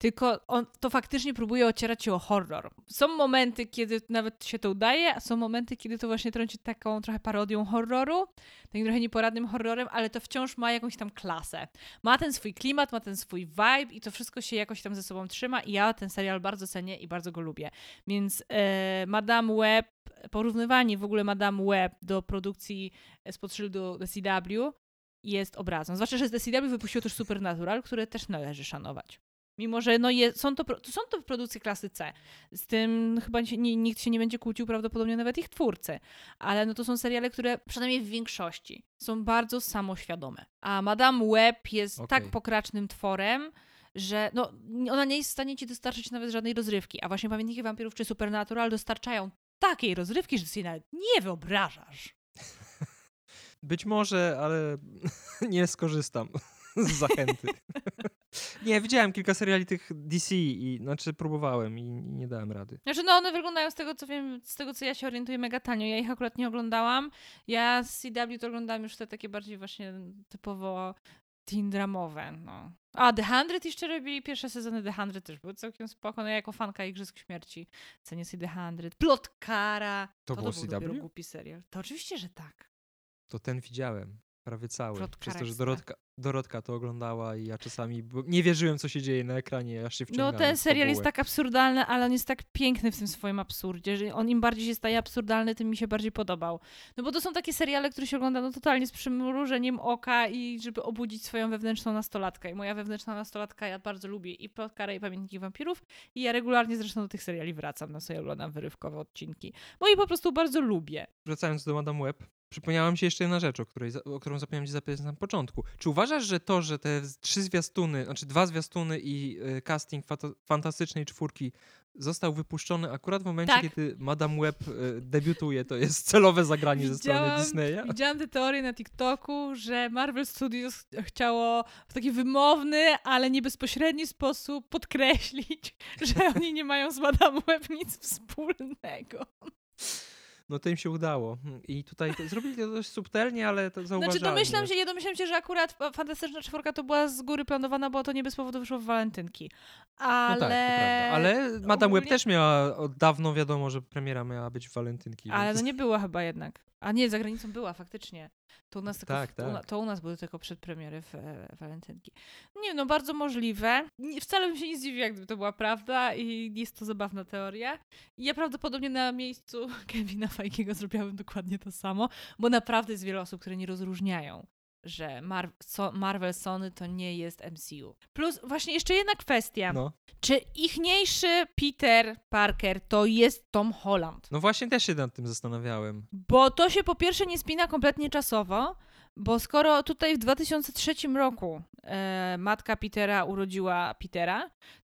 tylko on to faktycznie próbuje ocierać się o horror. Są momenty, kiedy nawet się to udaje, a są momenty, kiedy to właśnie trąci taką trochę parodią horroru, takim trochę nieporadnym horrorem, ale to wciąż ma jakąś tam klasę. Ma ten swój klimat, ma ten swój vibe i to wszystko się jakoś tam ze sobą trzyma i ja ten serial bardzo cenię i bardzo go lubię. Więc e, Madame Web, porównywanie w ogóle Madame Web do produkcji spod szyldu CW jest obrazem. Zwłaszcza, że The CW wypuściło też Supernatural, które też należy szanować. Mimo, że no je, są, to, są to produkcje klasy C. Z tym chyba się, nie, nikt się nie będzie kłócił, prawdopodobnie nawet ich twórcy. Ale no to są seriale, które przynajmniej w większości są bardzo samoświadome. A Madame Web jest Okej. tak pokracznym tworem, że no, ona nie jest w stanie ci dostarczyć nawet żadnej rozrywki. A właśnie Pamiętniki Wampirów czy Supernatural dostarczają takiej rozrywki, że sobie nawet nie wyobrażasz. Być może, ale nie skorzystam z zachęty. nie, widziałem kilka seriali tych DC i znaczy próbowałem i, i nie dałem rady. Znaczy, no one wyglądają z tego, co wiem, z tego, co ja się orientuję, mega tanio. Ja ich akurat nie oglądałam. Ja z CW to oglądałam już te takie bardziej właśnie typowo teen dramowe, no. A, The Hundred jeszcze robili, pierwsze sezony The Hundred też były całkiem spoko. No ja jako fanka Igrzysk Śmierci cenię sobie The Hundred. Plotkara. To to, było to był dopiero CW? głupi serial. To oczywiście, że tak. To ten widziałem. Prawie cały. Plot Przez to, że. Dorotka, Dorotka to oglądała i ja czasami nie wierzyłem, co się dzieje na ekranie, aż się No wciągałem ten w serial jest tak absurdalny, ale on jest tak piękny w tym swoim absurdzie, że on im bardziej się staje absurdalny, tym mi się bardziej podobał. No bo to są takie seriale, które się ogląda no totalnie z przymrużeniem oka i żeby obudzić swoją wewnętrzną nastolatkę. I moja wewnętrzna nastolatka, ja bardzo lubię i Plotkarę i Pamiętniki Wampirów i ja regularnie zresztą do tych seriali wracam, no sobie oglądam wyrywkowe odcinki. Bo i po prostu bardzo lubię. Wracając do Madame Web, przypomniała mi się jeszcze jedna rzecz, o, której, o którą zapomniałem ci zapytać na początku. Czy uważasz, że to, że te trzy zwiastuny, znaczy dwa zwiastuny i y, casting fantastycznej czwórki został wypuszczony akurat w momencie, Tak. kiedy Madame Web y, debiutuje, to jest celowe zagranie ze strony Disneya? Widziałam tę teorię na TikToku, że Marvel Studios chciało w taki wymowny, ale nie bezpośredni sposób podkreślić, że oni nie mają z Madame Web nic wspólnego. No to im się udało. I tutaj to, zrobili to dość subtelnie, ale to zauważalnie. Znaczy domyślam się, ja domyślam się, że akurat fa- Fantastyczna Czwórka to była z góry planowana, bo to nie bez powodu wyszło w walentynki. Ale... No tak. Ale Madame Web ogólnie- też miała, od dawno wiadomo, że premiera miała być w walentynki. Ale no więc- nie była chyba jednak. A nie, za granicą była faktycznie. To u nas, tylko Tak, tak. to u nas były tylko przedpremiery w e, walentynki. Nie no, bardzo możliwe. Nie, wcale bym się nie zdziwiła, gdyby to była prawda i jest to zabawna teoria. I ja prawdopodobnie na miejscu Kevina Fajkiego zrobiłabym dokładnie to samo, bo naprawdę jest wiele osób, które nie rozróżniają że Mar so Marvel Sony to nie jest MCU. Plus właśnie jeszcze jedna kwestia. No. Czy ichniejszy Peter Parker to jest Tom Holland? no właśnie też się nad tym zastanawiałem. Bo to się po pierwsze nie spina kompletnie czasowo, bo skoro tutaj w 2003 roku e, matka Petera urodziła Petera,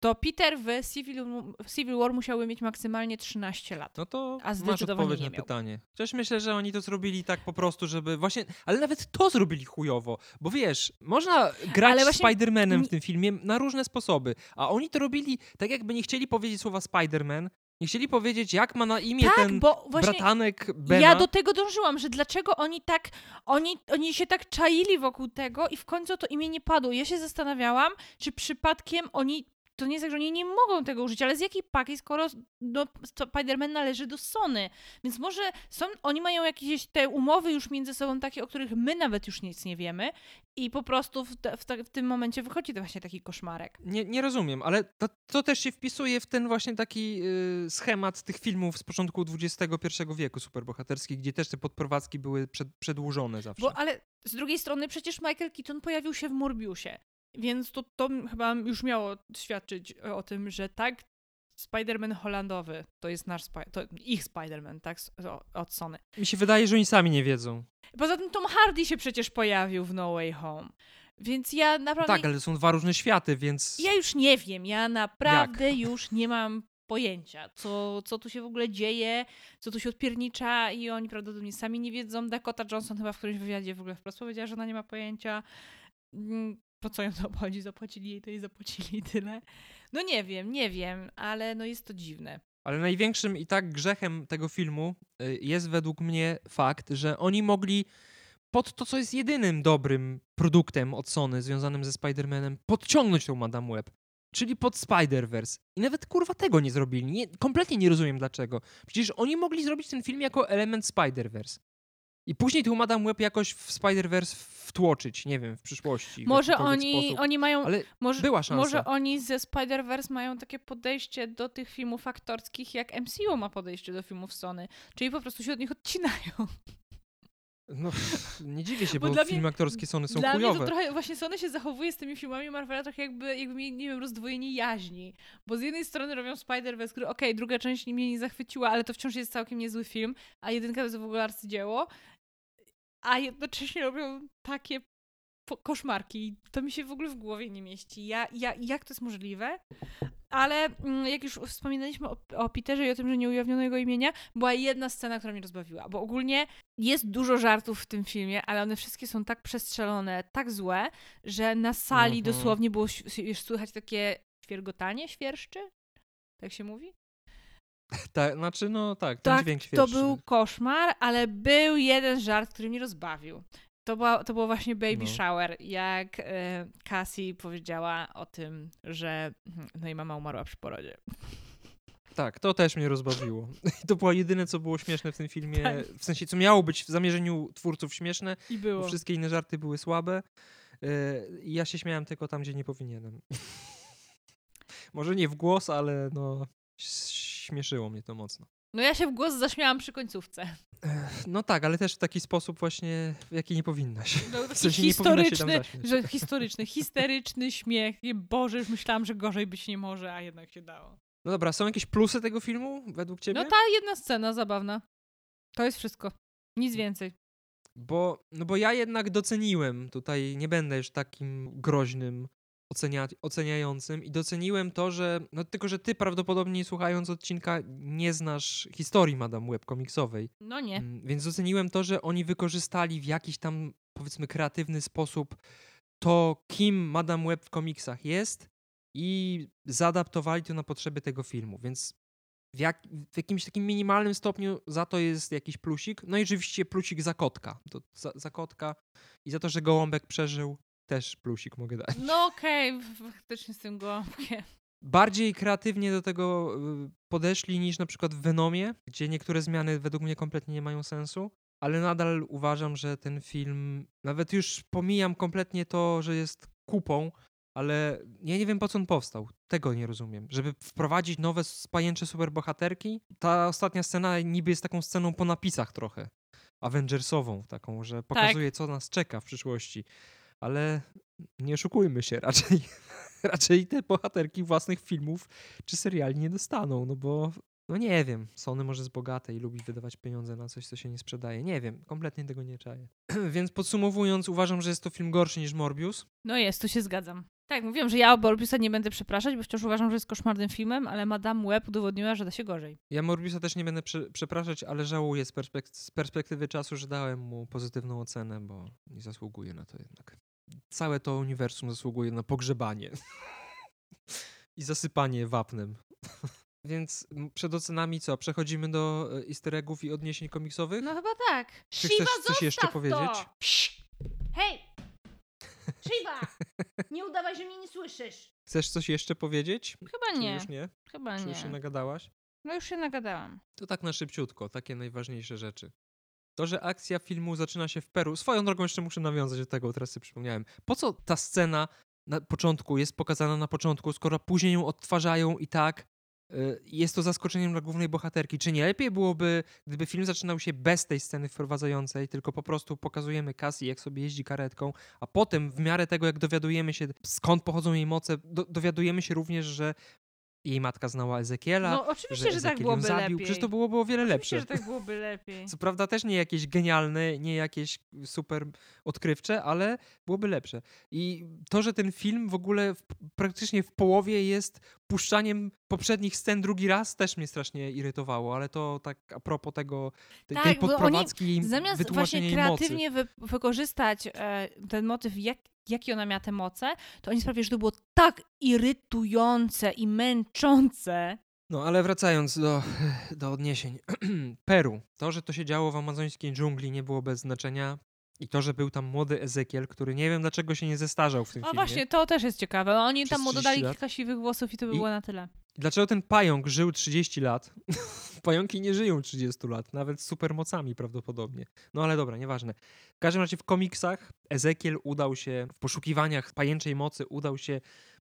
to Peter w Civil, w Civil War musiałby mieć maksymalnie 13 lat. No to A masz odpowiedź nie na miał. pytanie. Chociaż myślę, że oni to zrobili tak po prostu, żeby właśnie... Ale nawet to zrobili chujowo. Bo wiesz, można grać Ale właśnie Spider-Manem w tym filmie na różne sposoby. A oni to robili tak, jakby nie chcieli powiedzieć słowa Spider-Man, nie chcieli powiedzieć, jak ma na imię tak, ten bo właśnie bratanek Bena. ja do tego dążyłam, że dlaczego oni tak, oni, oni się tak czaili wokół tego i w końcu to imię nie padło. Ja się zastanawiałam, czy przypadkiem oni, to nie jest tak, że oni nie mogą tego użyć, ale z jakiej paki, skoro no, Spider-Man należy do Sony. Więc może są, oni mają jakieś te umowy już między sobą takie, o których my nawet już nic nie wiemy i po prostu w, te, w, te, w tym momencie wychodzi to właśnie taki koszmarek. Nie, nie rozumiem, ale to, to też się wpisuje w ten właśnie taki y, schemat tych filmów z początku XXI wieku superbohaterskich, gdzie też te podprowadzki były przed, przedłużone zawsze. Bo, ale z drugiej strony przecież Michael Keaton pojawił się w Morbiusie, więc to, to chyba już miało świadczyć o tym, że tak, Spider-Man holandowy to jest nasz, Spi- to ich Spider-Man, tak, od Sony. Mi się wydaje, że oni sami nie wiedzą. Poza tym Tom Hardy się przecież pojawił w No Way Home, więc ja naprawdę... Tak, ale to są dwa różne światy, więc... Ja już nie wiem, ja naprawdę już nie mam pojęcia, co, co tu się w ogóle dzieje, co tu się odpiernicza i oni prawdopodobnie sami nie wiedzą. Dakota Johnson chyba w którymś wywiadzie w ogóle wprost powiedziała, że ona nie ma pojęcia. Po co ją to obchodzi? Zapłacili jej to i zapłacili tyle. No nie wiem, nie wiem, ale no jest to dziwne. Ale największym i tak grzechem tego filmu y, jest według mnie fakt, że oni mogli pod to, co jest jedynym dobrym produktem od Sony związanym ze Spider-Manem, podciągnąć tą Madame Web. Czyli pod Spider-Verse. I nawet kurwa tego nie zrobili. Nie, kompletnie nie rozumiem dlaczego. Przecież oni mogli zrobić ten film jako element Spider-Verse. I później tą Madame Web jakoś w Spider-Verse wtłoczyć, nie wiem, w przyszłości. Może oni, sposób. oni mają. Ale Może, była szansa. może oni ze Spider-Verse mają takie podejście do tych filmów aktorskich, jak MCU ma podejście do filmów Sony. Czyli po prostu się od nich odcinają. no, nie dziwię się, Bo bo, dla mnie- filmy aktorskie Sony są Dla chujowe. mnie to trochę właśnie Sony się zachowuje z tymi filmami Marvela trochę jakby, jakby mieli, nie wiem, rozdwojenie jaźni. Bo z jednej strony robią Spider-Verse, który okej, druga część mnie nie zachwyciła, ale to wciąż jest całkiem niezły film, a jedynka to jest w ogóle arcydzieło. A jednocześnie robią takie koszmarki. To mi się w ogóle w głowie nie mieści. Ja, ja, jak to jest możliwe? Ale mm, jak już wspominaliśmy o, o Peterze i o tym, że nie ujawniono jego imienia, była jedna scena, która mnie rozbawiła. Bo ogólnie jest dużo żartów w tym filmie, ale one wszystkie są tak przestrzelone, tak złe, że na sali Mhm. dosłownie było już słychać takie świergotanie, świerszczy? Tak się mówi? Tak, znaczy, no tak, ten Tak, dźwięk to był koszmar, ale był jeden żart, który mnie rozbawił. To, była, to było właśnie Baby No. Shower, jak e, Cassie powiedziała o tym, że mhm, no i mama umarła przy porodzie. Tak, to też mnie rozbawiło. I to było jedyne, co było śmieszne w tym filmie. Tak. W sensie, co miało być w zamierzeniu twórców śmieszne, I bo było. wszystkie inne żarty były słabe. I ja się śmiałem tylko tam, gdzie nie powinienem. Może nie w głos, ale no śmieszyło mnie to mocno. No ja się w głos zaśmiałam przy końcówce. No tak, ale też w taki sposób właśnie, w jaki nie powinnaś. No, W sensie historyczny, że historyczny, histeryczny śmiech. Nie, Boże, już myślałam, że gorzej być nie może, a jednak się dało. No dobra, są jakieś plusy tego filmu według ciebie? No ta jedna scena zabawna. To jest wszystko. Nic więcej. Bo, no bo ja jednak doceniłem, tutaj nie będę już takim groźnym ocenia, oceniającym i doceniłem to, że, no tylko, że ty prawdopodobnie słuchając odcinka nie znasz historii Madame Web komiksowej, No nie. Mm, więc doceniłem to, że oni wykorzystali w jakiś tam powiedzmy kreatywny sposób to, kim Madame Web w komiksach jest i zaadaptowali to na potrzeby tego filmu, więc w, jak, w jakimś takim minimalnym stopniu za to jest jakiś plusik. No i oczywiście plusik za kotka. To za, za kotka i za to, że Gołąbek przeżył, też plusik mogę dać. No okej, faktycznie z tym gołąbkiem. Bardziej kreatywnie do tego y, podeszli niż na przykład w Venomie, gdzie niektóre zmiany według mnie kompletnie nie mają sensu, ale nadal uważam, że ten film, nawet już pomijam kompletnie to, że jest kupą, ale ja nie wiem po co on powstał. Tego nie rozumiem. Żeby wprowadzić nowe spajęcze superbohaterki, ta ostatnia scena niby jest taką sceną po napisach trochę. Avengersową, taką, że Tak. pokazuje, co nas czeka w przyszłości. Ale nie oszukujmy się, raczej, raczej te bohaterki własnych filmów czy seriali nie dostaną, no bo no nie wiem, Sony może jest bogate i lubi wydawać pieniądze na coś, co się nie sprzedaje. Nie wiem, kompletnie tego nie czaję. Więc podsumowując, uważam, że jest to film gorszy niż Morbius. No jest, tu się zgadzam. Tak, mówiłam, że ja o Morbiusa nie będę przepraszać, bo wciąż uważam, że jest koszmarnym filmem, ale Madame Web udowodniła, że da się gorzej. Ja Morbiusa też nie będę prze, przepraszać, ale żałuję z, perspek- z perspektywy czasu, że dałem mu pozytywną ocenę, bo nie zasługuje na to jednak. Całe to uniwersum zasługuje na pogrzebanie i zasypanie wapnem. Więc przed ocenami co? Przechodzimy do e, easter eggów i odniesień komiksowych? No chyba tak. Czy Shiva, chcesz coś jeszcze powiedzieć? To! Psz! Hej! Shiva! Nie udawaj, że mnie nie słyszysz. Chcesz coś jeszcze powiedzieć? Chyba Czy nie, już nie? chyba Czy nie. już się nagadałaś? No już się nagadałam. To tak na szybciutko, takie najważniejsze rzeczy. To, że akcja filmu zaczyna się w Peru. Swoją drogą jeszcze muszę nawiązać do tego, teraz sobie przypomniałem. Po co ta scena na początku jest pokazana na początku, skoro później ją odtwarzają i tak y, jest to zaskoczeniem dla głównej bohaterki? Czy nie lepiej byłoby, gdyby film zaczynał się bez tej sceny wprowadzającej, tylko po prostu pokazujemy Cassie, jak sobie jeździ karetką, a potem w miarę tego, jak dowiadujemy się, skąd pochodzą jej moce, do, dowiadujemy się również, że jej matka znała Ezekiela, No oczywiście, że, tak Ezekiel ją byłoby zabił. lepiej. Przecież to byłoby o wiele Oczywiście, lepsze. że tak byłoby lepiej. Co prawda też nie jakieś genialne, nie jakieś super odkrywcze, ale byłoby lepsze. I to, że ten film w ogóle w, praktycznie w połowie jest puszczaniem poprzednich scen drugi raz, też mnie strasznie irytowało, ale to tak a propos tego, tej, Tak, tej oni podprowadzki jej Zamiast właśnie kreatywnie wy, wykorzystać e, ten motyw, jak, jakie ona miała te moce, to oni sprawili, że to było tak irytujące i męczące. No ale wracając do, do odniesień. Peru. To, że to się działo w amazońskiej dżungli nie było bez znaczenia. I to, że był tam młody Ezekiel, który nie wiem dlaczego się nie zestarzał w tym O filmie. właśnie, to też jest ciekawe. Oni Przez tam mu 30 dodali lat. kilka siwych włosów i to by I- było na tyle. Dlaczego ten pająk żył 30 lat? Pająki nie żyją 30 lat, nawet z supermocami prawdopodobnie. No ale dobra, nieważne. W każdym razie w komiksach Ezekiel udał się, w poszukiwaniach pajęczej mocy udał się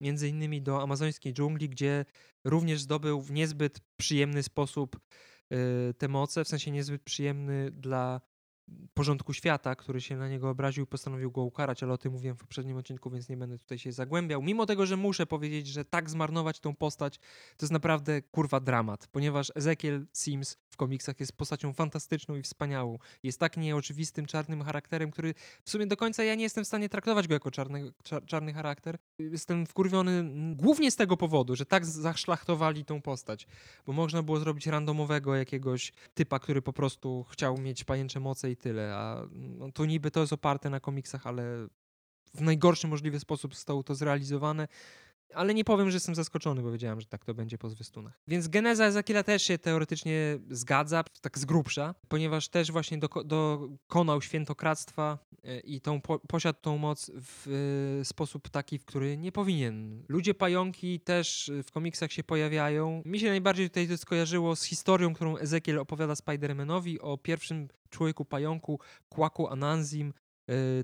między innymi do amazońskiej dżungli, gdzie również zdobył w niezbyt przyjemny sposób y, te moce, w sensie niezbyt przyjemny dla porządku świata, który się na niego obraził i postanowił go ukarać, ale o tym mówiłem w poprzednim odcinku, więc nie będę tutaj się zagłębiał. Mimo tego, że muszę powiedzieć, że tak zmarnować tą postać, to jest naprawdę kurwa dramat, ponieważ Ezekiel Sims w komiksach jest postacią fantastyczną i wspaniałą. Jest tak nieoczywistym, czarnym charakterem, który w sumie do końca ja nie jestem w stanie traktować go jako czarny, czar, czarny charakter. Jestem wkurwiony głównie z tego powodu, że tak zaszlachtowali tą postać, bo można było zrobić randomowego jakiegoś typa, który po prostu chciał mieć pajęcze moce i tyle, a no, to niby to jest oparte na komiksach, ale w najgorszy możliwy sposób zostało to zrealizowane. Ale nie powiem, że jestem zaskoczony, bo wiedziałem, że tak to będzie po zwiastunach. Więc geneza Ezekiela też się teoretycznie zgadza, tak z grubsza, ponieważ też właśnie doko- dokonał świętokradztwa e, i tą po- posiadł tą moc w e, sposób taki, w który nie powinien. Ludzie pająki też e, w komiksach się pojawiają. Mi się najbardziej tutaj to skojarzyło z historią, którą Ezekiel opowiada Spider-Manowi o pierwszym człowieku pająku, Kłaku Ananzim,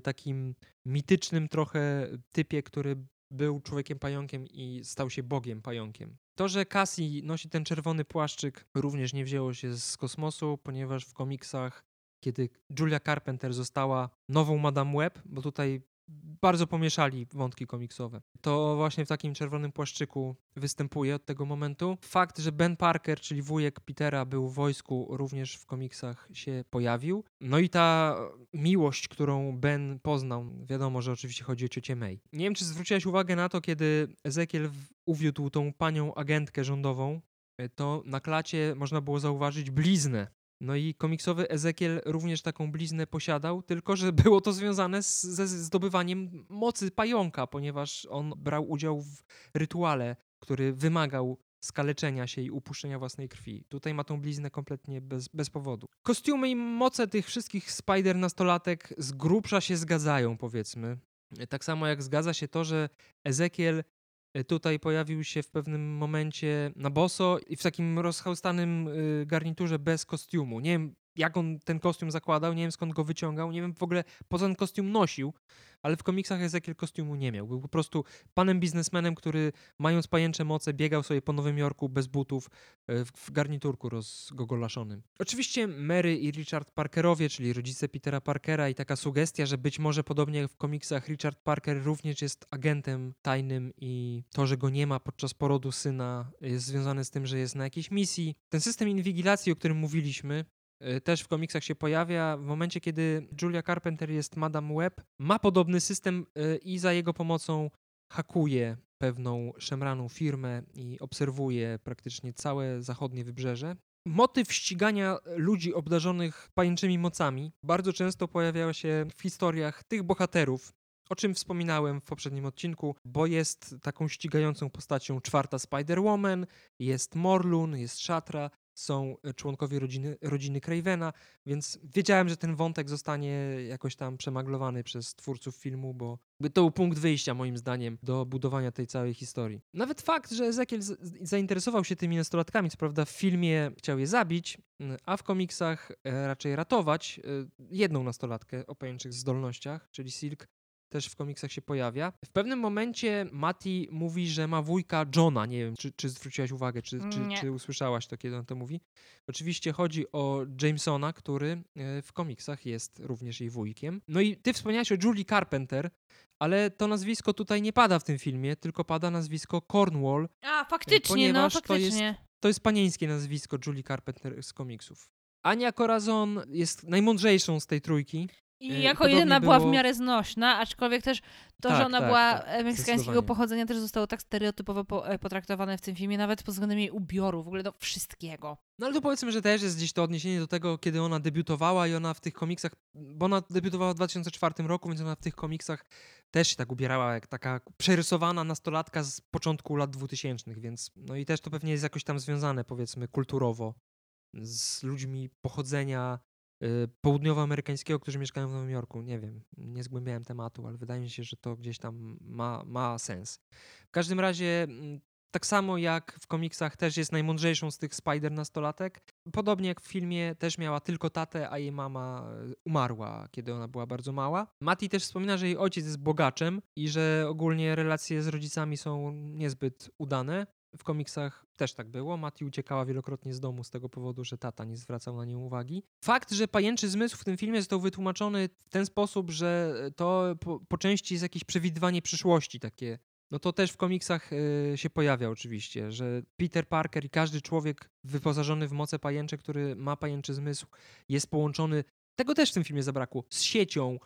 takim mitycznym trochę typie, który był człowiekiem pająkiem i stał się bogiem pająkiem. To, że Cassie nosi ten czerwony płaszczyk również nie wzięło się z kosmosu, ponieważ w komiksach, kiedy Julia Carpenter została nową Madame Web, bo tutaj bardzo pomieszali wątki komiksowe, to właśnie w takim czerwonym płaszczyku występuje od tego momentu. Fakt, że Ben Parker, czyli wujek Petera, był w wojsku, również w komiksach się pojawił. No i ta miłość, którą Ben poznał, wiadomo, że oczywiście chodzi o ciocię May. Nie wiem, czy zwróciłaś uwagę na to, kiedy Ezekiel uwiódł tą panią agentkę rządową, to na klacie można było zauważyć bliznę. No i komiksowy Ezekiel również taką bliznę posiadał, tylko że było to związane z, ze zdobywaniem mocy pająka, ponieważ on brał udział w rytuale, który wymagał skaleczenia się i upuszczenia własnej krwi. Tutaj ma tą bliznę kompletnie bez, bez powodu. Kostiumy i moce tych wszystkich Spider nastolatek z grubsza się zgadzają, powiedzmy. Tak samo jak zgadza się to, że Ezekiel tutaj pojawił się w pewnym momencie na boso i w takim rozchaustanym y, garniturze bez kostiumu. Nie wiem, jak on ten kostium zakładał, nie wiem skąd go wyciągał, nie wiem w ogóle po co ten kostium nosił, ale w komiksach Ezekiel kostiumu nie miał. Był po prostu panem biznesmenem, który mając pajęcze moce biegał sobie po Nowym Jorku bez butów e, w, garniturku rozgogolaszonym. Oczywiście Mary i Richard Parkerowie, czyli rodzice Petera Parkera i taka sugestia, że być może podobnie jak w komiksach Richard Parker również jest agentem tajnym i to, że go nie ma podczas porodu syna jest związane z tym, że jest na jakiejś misji. Ten system inwigilacji, o którym mówiliśmy, też w komiksach się pojawia. W momencie, kiedy Julia Carpenter jest Madame Web, ma podobny system y, i za jego pomocą hakuje pewną szemraną firmę i obserwuje praktycznie całe zachodnie wybrzeże. Motyw ścigania ludzi obdarzonych pajęczymi mocami bardzo często pojawia się w historiach tych bohaterów, o czym wspominałem w poprzednim odcinku, bo jest taką ścigającą postacią czwarta Spider-Woman, jest Morlun, jest Shatra, są e, członkowie rodziny, rodziny Cravena, więc wiedziałem, że ten wątek zostanie jakoś tam przemaglowany przez twórców filmu, bo to był punkt wyjścia moim zdaniem do budowania tej całej historii. Nawet fakt, że Ezekiel zainteresował się tymi nastolatkami, co prawda w filmie chciał je zabić, a w komiksach e, raczej ratować e, jedną nastolatkę o pajęczych zdolnościach, czyli Silk, też w komiksach się pojawia. W pewnym momencie Mati mówi, że ma wujka Johna. Nie wiem, czy, czy zwróciłaś uwagę, czy, czy, czy, usłyszałaś to, kiedy on to mówi. Oczywiście chodzi o Jamesona, który e, w komiksach jest również jej wujkiem. No i ty wspomniałeś o Julie Carpenter, ale to nazwisko tutaj nie pada w tym filmie, tylko pada nazwisko Cornwall. A, faktycznie, no faktycznie. To jest, to jest panieńskie nazwisko Julie Carpenter z komiksów. Ania Corazon jest najmądrzejszą z tej trójki. I y, jako jedyna było... była w miarę znośna, aczkolwiek też to, tak, że ona tak, była tak, e, meksykańskiego pochodzenia też zostało tak stereotypowo e, potraktowane w tym filmie, nawet pod względem jej ubioru, w ogóle do wszystkiego. No ale to powiedzmy, że też jest gdzieś to odniesienie do tego, kiedy ona debiutowała i ona w tych komiksach, bo ona debiutowała w 2004 roku, więc ona w tych komiksach też się tak ubierała jak taka przerysowana nastolatka z początku lat 2000, więc no i też to pewnie jest jakoś tam związane powiedzmy kulturowo z ludźmi pochodzenia południowoamerykańskiego, którzy mieszkają w Nowym Jorku. Nie wiem, nie zgłębiałem tematu, ale wydaje mi się, że to gdzieś tam ma, ma sens. W każdym razie, mm, tak samo jak w komiksach też jest najmądrzejszą z tych Spider nastolatek. Podobnie jak w filmie też miała tylko tatę, a jej mama y, umarła, kiedy ona była bardzo mała. Mati też wspomina, że jej ojciec jest bogaczem i że ogólnie relacje z rodzicami są niezbyt udane. W komiksach też tak było. Mati uciekała wielokrotnie z domu z tego powodu, że tata nie zwracał na nią uwagi. Fakt, że pajęczy zmysł w tym filmie został wytłumaczony w ten sposób, że to po, po części jest jakieś przewidywanie przyszłości takie. No to też w komiksach y, się pojawia oczywiście, że Peter Parker i każdy człowiek wyposażony w moce pajęcze, który ma pajęczy zmysł, jest połączony tego też w tym filmie zabrakło. Z siecią,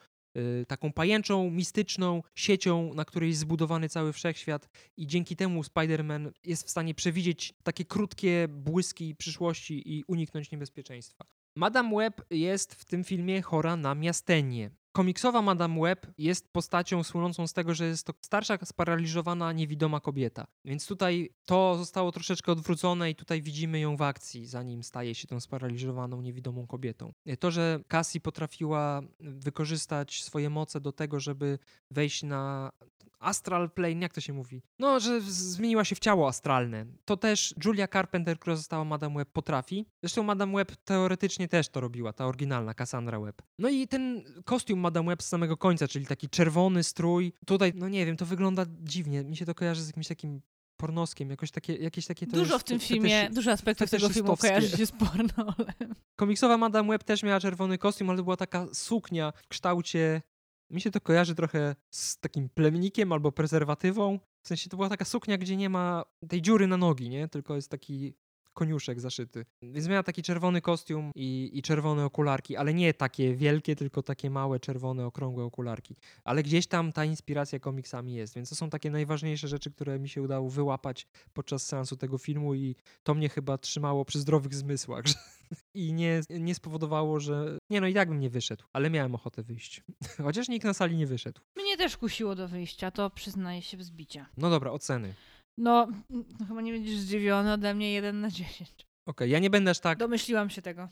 taką pajęczą, mistyczną siecią, na której jest zbudowany cały wszechświat i dzięki temu Spider-Man jest w stanie przewidzieć takie krótkie błyski przyszłości i uniknąć niebezpieczeństwa. Madame Web jest w tym filmie chora na miastenie. Komiksowa Madame Web jest postacią słynącą z tego, że jest to starsza, sparaliżowana, niewidoma kobieta. Więc tutaj to zostało troszeczkę odwrócone i tutaj widzimy ją w akcji, zanim staje się tą sparaliżowaną, niewidomą kobietą. To, że Cassie potrafiła wykorzystać swoje moce do tego, żeby wejść na astral plane, jak to się mówi? No, że zmieniła się w ciało astralne. To też Julia Carpenter, która została Madame Web, potrafi. Zresztą Madame Web teoretycznie też to robiła, ta oryginalna Cassandra Web. No i ten kostium Madame Web z samego końca, czyli taki czerwony strój. Tutaj, no nie wiem, to wygląda dziwnie. Mi się to kojarzy z jakimś takim pornoskiem, jakoś takie, jakieś takie Dużo w tym filmie, dużo aspektów tego filmu kojarzy się z pornolem. Komiksowa Madame Web też miała czerwony kostium, ale była taka suknia w kształcie mi się to kojarzy trochę z takim plemnikiem albo prezerwatywą. W sensie to była taka suknia, gdzie nie ma tej dziury na nogi, nie? Tylko jest taki koniuszek zaszyty. Więc miała taki czerwony kostium i, i czerwone okularki, ale nie takie wielkie, tylko takie małe, czerwone, okrągłe okularki. Ale gdzieś tam ta inspiracja komiksami jest, więc to są takie najważniejsze rzeczy, które mi się udało wyłapać podczas seansu tego filmu i to mnie chyba trzymało przy zdrowych zmysłach. I nie, nie spowodowało, że. Nie, no i tak bym nie wyszedł, ale miałem ochotę wyjść. Chociaż nikt na sali nie wyszedł. Mnie też kusiło do wyjścia, to przyznaję się wzbicia. No dobra, oceny. No, no chyba nie będziesz zdziwiony ode mnie 1 na 10. Okej, okay, ja nie będę aż tak. Domyśliłam się tego.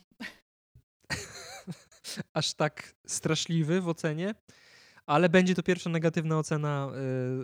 aż tak straszliwy w ocenie, ale będzie to pierwsza negatywna ocena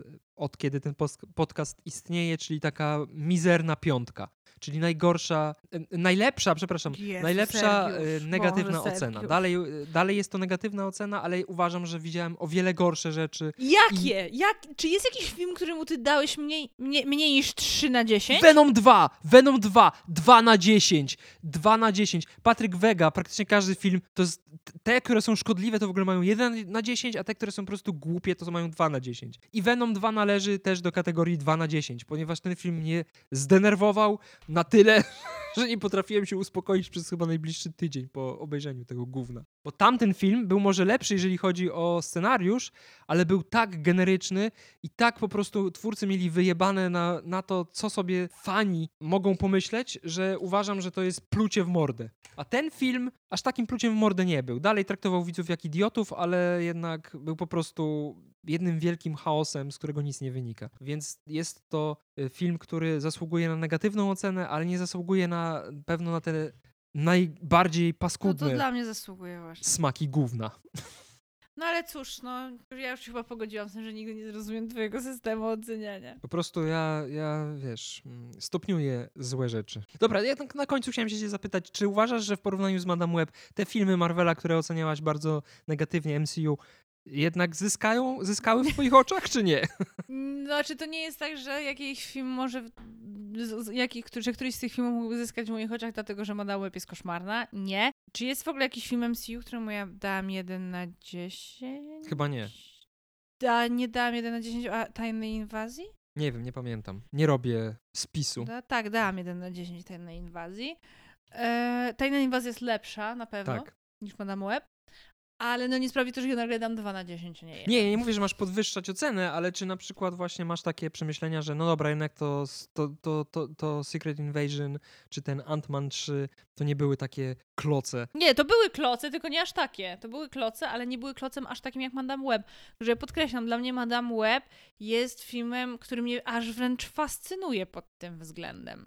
y, od kiedy ten podcast istnieje, czyli taka mizerna piątka. Czyli najgorsza, e, najlepsza, przepraszam, Jezu, najlepsza e, Sergiusz, negatywna Boże, ocena. Sergiusz. Dalej, e, dalej jest to negatywna ocena, ale uważam, że widziałem o wiele gorsze rzeczy. Jakie? Jak, czy jest jakiś film, któremu ty dałeś mniej, mniej, mniej niż 3 na 10? Venom 2! Venom 2! 2 na 10! 2 na 10! Patryk Wega, praktycznie każdy film, to jest, te, które są szkodliwe, to w ogóle mają 1 na 10, a te, które są po prostu głupie, to mają 2 na 10. I Venom 2 należy też do kategorii 2 na 10, ponieważ ten film mnie zdenerwował na tyle, że nie potrafiłem się uspokoić przez chyba najbliższy tydzień po obejrzeniu tego gówna. Bo tamten film był może lepszy, jeżeli chodzi o scenariusz, ale był tak generyczny i tak po prostu twórcy mieli wyjebane na, na to, co sobie fani mogą pomyśleć, że uważam, że to jest plucie w mordę. A ten film aż takim pluciem w mordę nie był. Dalej traktował widzów jak idiotów, ale jednak był po prostu jednym wielkim chaosem, z którego nic nie wynika. Więc jest to y, film, który zasługuje na negatywną ocenę, ale nie zasługuje na pewno na te najbardziej No to paskudne dla mnie zasługuje właśnie. smaki gówna. No ale cóż, no ja już chyba pogodziłam z tym, że nigdy nie zrozumiem twojego systemu oceniania. Po prostu ja, ja wiesz, mm, stopniuję złe rzeczy. Dobra, ja tak na końcu chciałem się cię zapytać, czy uważasz, że w porównaniu z Madame Web te filmy Marvela, które oceniałaś bardzo negatywnie, MCU, jednak zyskają, zyskały w twoich oczach, czy nie? Znaczy, to nie jest tak, że jakiś film może. Jaki, że któryś z tych filmów mógłby zyskać w moich oczach, dlatego że Madame Web jest koszmarna? Nie. Czy jest w ogóle jakiś film MCU, któremu ja dałam 1 na 10? Chyba nie. Da, nie dałam 1 na 10, a Tajnej Inwazji? Nie wiem, nie pamiętam. Nie robię spisu. Da, tak, dałam 1 na 10 Tajnej Inwazji. E, Tajna Inwazja jest lepsza na pewno Tak. niż Madame Web, ale no nie sprawi to, że ja nagle dam 2 na 10, a nie 1. Nie, ja nie mówię, że masz podwyższać ocenę, ale czy na przykład właśnie masz takie przemyślenia, że no dobra, jednak to, to, to, to, to Secret Invasion, czy ten Ant-Man 3, to nie były takie kloce. Nie, to były kloce, tylko nie aż takie. To były kloce, ale nie były klocem aż takim jak Madame Web. Że podkreślam, dla mnie Madame Web jest filmem, który mnie aż wręcz fascynuje pod tym względem.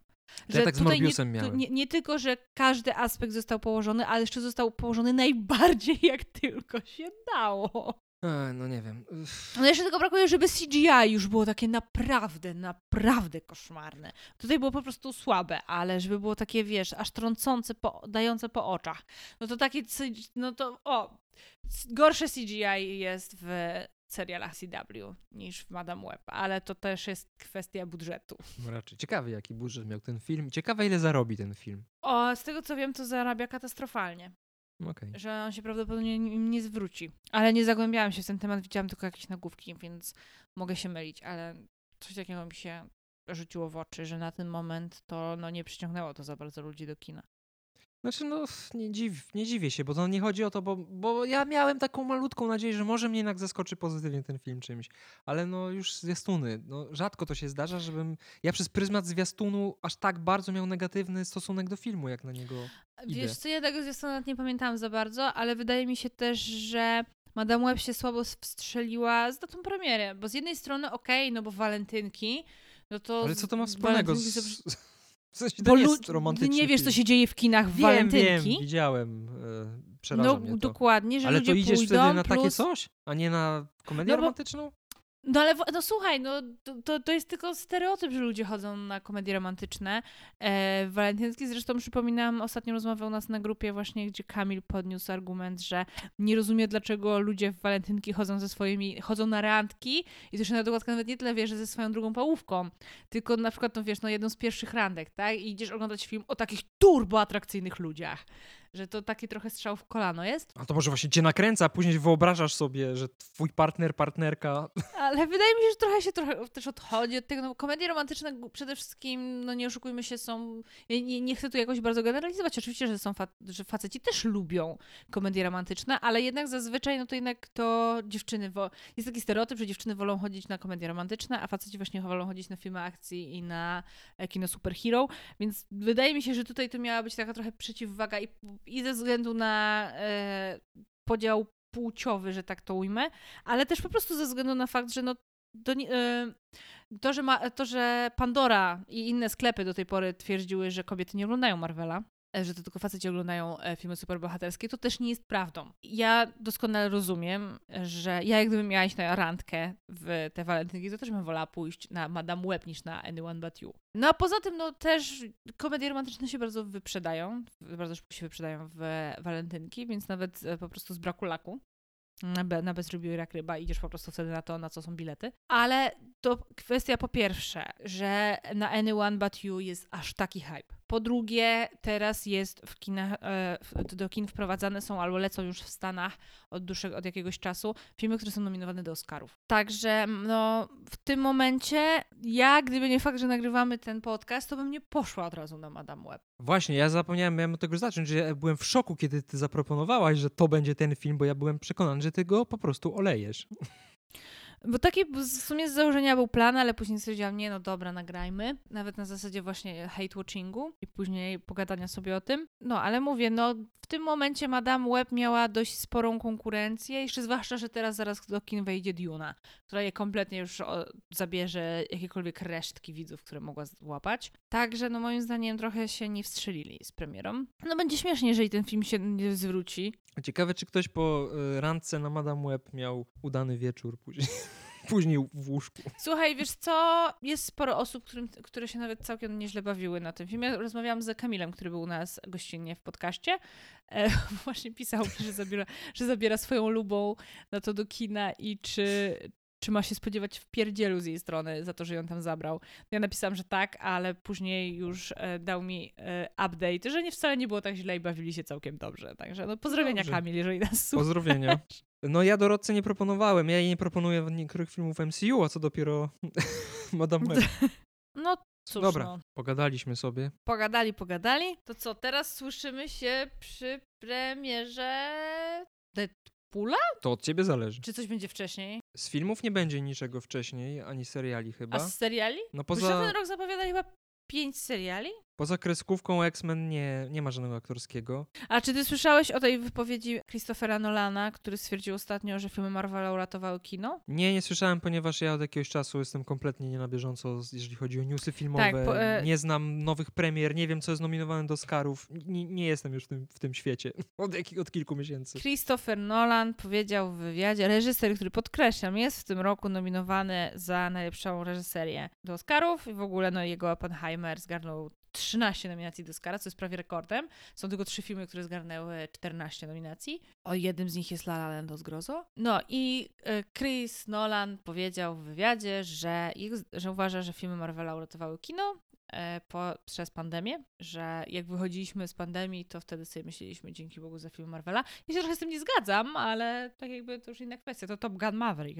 To ja tak z Morbiusem nie, miałem. nie, nie tylko, że każdy aspekt został położony, ale jeszcze został położony najbardziej jak tylko się dało. E, no nie wiem. Uff. No jeszcze tylko brakuje, żeby CGI już było takie naprawdę, naprawdę koszmarne. Tutaj było po prostu słabe, ale żeby było takie, wiesz, aż trącące, po, dające po oczach. No to takie, no to o, gorsze CGI jest w serialach CW niż w Madame Web, ale to też jest kwestia budżetu. Raczej ciekawy, jaki budżet miał ten film. Ciekawe, ile zarobi ten film. O, z tego co wiem, to zarabia katastrofalnie, Okej. że on się prawdopodobnie nie, nie zwróci. Ale nie zagłębiałam się w ten temat, widziałam tylko jakieś nagłówki, więc mogę się mylić, ale coś takiego mi się rzuciło w oczy, że na ten moment to no, nie przyciągnęło to za bardzo ludzi do kina. Znaczy, no, nie, dziw, nie dziwię się, bo to nie chodzi o to, bo, bo ja miałem taką malutką nadzieję, że może mnie jednak zaskoczy pozytywnie ten film czymś. Ale no, już zwiastuny. No, rzadko to się zdarza, żebym ja przez pryzmat zwiastunu aż tak bardzo miał negatywny stosunek do filmu, jak na niego idę. Wiesz co, ja tego zwiastuna nawet nie pamiętałam za bardzo, ale wydaje mi się też, że Madame Web się słabo wstrzeliła z datą premiery, bo z jednej strony okej, no bo walentynki, no to... Ale co to ma z- wspólnego walentynki z... W sensie to nie jest romantyczny ty nie wiesz, co film. się dzieje w kinach w wiem, walentynki. Wiem, widziałem. E, przeraża No mnie to. dokładnie, że Ale ludzie to idziesz pójdą, wtedy na takie plus... coś, a nie na komedię No romantyczną? No ale no słuchaj, no to, to, to jest tylko stereotyp, że ludzie chodzą na komedie romantyczne. E, walentynki zresztą przypominam ostatnią rozmowę u nas na grupie właśnie, gdzie Kamil podniósł argument, że nie rozumie, dlaczego ludzie w walentynki chodzą ze swoimi, chodzą na randki i też na dokładkę nawet nie tyle wie, że ze swoją drugą pałówką, tylko na przykład, no wiesz, no jedną z pierwszych randek, tak? I idziesz oglądać film o takich turbo atrakcyjnych ludziach. Że to taki trochę strzał w kolano jest. A to może właśnie cię nakręca, a później wyobrażasz sobie, że twój partner, partnerka Ale wydaje mi się, że trochę się trochę też odchodzi od tego. No, komedie romantyczne przede wszystkim, no nie oszukujmy się, są. Ja nie, nie chcę tu jakoś bardzo generalizować. Oczywiście, że są fa- że faceci też lubią komedie romantyczne, ale jednak zazwyczaj, no to jednak to dziewczyny. Wo- jest taki stereotyp, że dziewczyny wolą chodzić na komedie romantyczne, a faceci właśnie wolą chodzić na filmy akcji i na e, kino superhero. Więc wydaje mi się, że tutaj to miała być taka trochę przeciwwaga i, i ze względu na e, podział płciowy, że tak to ujmę, ale też po prostu ze względu na fakt, że no to, e, to, że ma, to, że Pandora i inne sklepy do tej pory twierdziły, że kobiety nie oglądają Marvela, że to tylko faceci oglądają e, filmy superbohaterskie, to też nie jest prawdą. Ja doskonale rozumiem, że ja jak gdybym miała iść na randkę w te walentynki, to też bym wolała pójść na Madame Web niż na Anyone But You. No a poza tym, no też komedie romantyczne się bardzo wyprzedają, bardzo szybko się wyprzedają w walentynki, więc nawet e, po prostu z braku laku na, be, na bezrobiu jak ryba, idziesz po prostu wtedy na to, na co są bilety. Ale to kwestia po pierwsze, że na Anyone But You jest aż taki hype. Po drugie, teraz jest w kinach, e, do kin wprowadzane są albo lecą już w Stanach od dłuższego, od jakiegoś czasu filmy, które są nominowane do Oscarów. Także no, w tym momencie ja, gdyby nie fakt, że nagrywamy ten podcast, to bym nie poszła od razu na Madame Web. Właśnie, ja zapomniałem, miałem od tego zacząć, że ja byłem w szoku, kiedy ty zaproponowałaś, że to będzie ten film, bo ja byłem przekonany, że ty go po prostu olejesz. Bo taki w sumie z założenia był plan, ale później stwierdziłam, nie no dobra, nagrajmy. Nawet na zasadzie właśnie hate watchingu i później pogadania sobie o tym. No ale mówię, no w tym momencie Madame Web miała dość sporą konkurencję, jeszcze zwłaszcza, że teraz zaraz do kin wejdzie Duna, która je kompletnie już zabierze jakiekolwiek resztki widzów, które mogła złapać. Także no moim zdaniem trochę się nie wstrzelili z premierą. No będzie śmiesznie, jeżeli ten film się nie zwróci. Ciekawe, czy ktoś po y, randce na Madame Web miał udany wieczór później później w łóżku. Słuchaj, wiesz co, jest sporo osób, którym, które się nawet całkiem nieźle bawiły na tym filmie. Rozmawiałam z Kamilem, który był u nas gościnnie w podcaście. E, właśnie pisał że zabiera, że zabiera swoją lubą na to do kina i czy, czy ma się spodziewać w pierdzielu z jej strony za to, że ją tam zabrał. Ja napisałam, że tak, ale później już e, dał mi e, update, że nie wcale nie było tak źle i bawili się całkiem dobrze. Także no pozdrowienia dobrze. Kamil, jeżeli nas słuchasz. Pozdrowienia. No ja Dorodce nie proponowałem, ja jej nie proponuję niektórych filmów MCU, a co dopiero Madame Web. No cóż Dobra, no. pogadaliśmy sobie. Pogadali, pogadali. To co, teraz słyszymy się przy premierze Deadpoola? To od ciebie zależy. Czy coś będzie wcześniej? Z filmów nie będzie niczego wcześniej, ani seriali chyba. A z seriali? No poza... Bo ten rok zapowiadali chyba pięć seriali? Poza kreskówką X-Men nie, nie ma żadnego aktorskiego. A czy ty słyszałeś o tej wypowiedzi Christophera Nolana, który stwierdził ostatnio, że filmy Marvela uratowały kino? Nie, nie słyszałem, ponieważ ja od jakiegoś czasu jestem kompletnie nie na bieżąco, jeżeli chodzi o newsy filmowe. Tak, po, e... Nie znam nowych premier, nie wiem, co jest nominowane do Oscarów. Nie, nie jestem już w tym, w tym świecie od, od kilku miesięcy. Christopher Nolan powiedział w wywiadzie, reżyser, który podkreślam, jest w tym roku nominowany za najlepszą reżyserię do Oscarów i w ogóle no, jego Oppenheimer zgarnął 13 nominacji do Oscara, co jest prawie rekordem. Są tylko trzy filmy, które zgarnęły 14 nominacji. O jednym z nich jest La La Land o zgrozo. No i e, Chris Nolan powiedział w wywiadzie, że, że uważa, że filmy Marvela uratowały kino, po, przez pandemię, że jak wychodziliśmy z pandemii, to wtedy sobie myśleliśmy, dzięki Bogu, za film Marvela. Ja się trochę z tym nie zgadzam, ale tak jakby to już inna kwestia. To Top Gun Maverick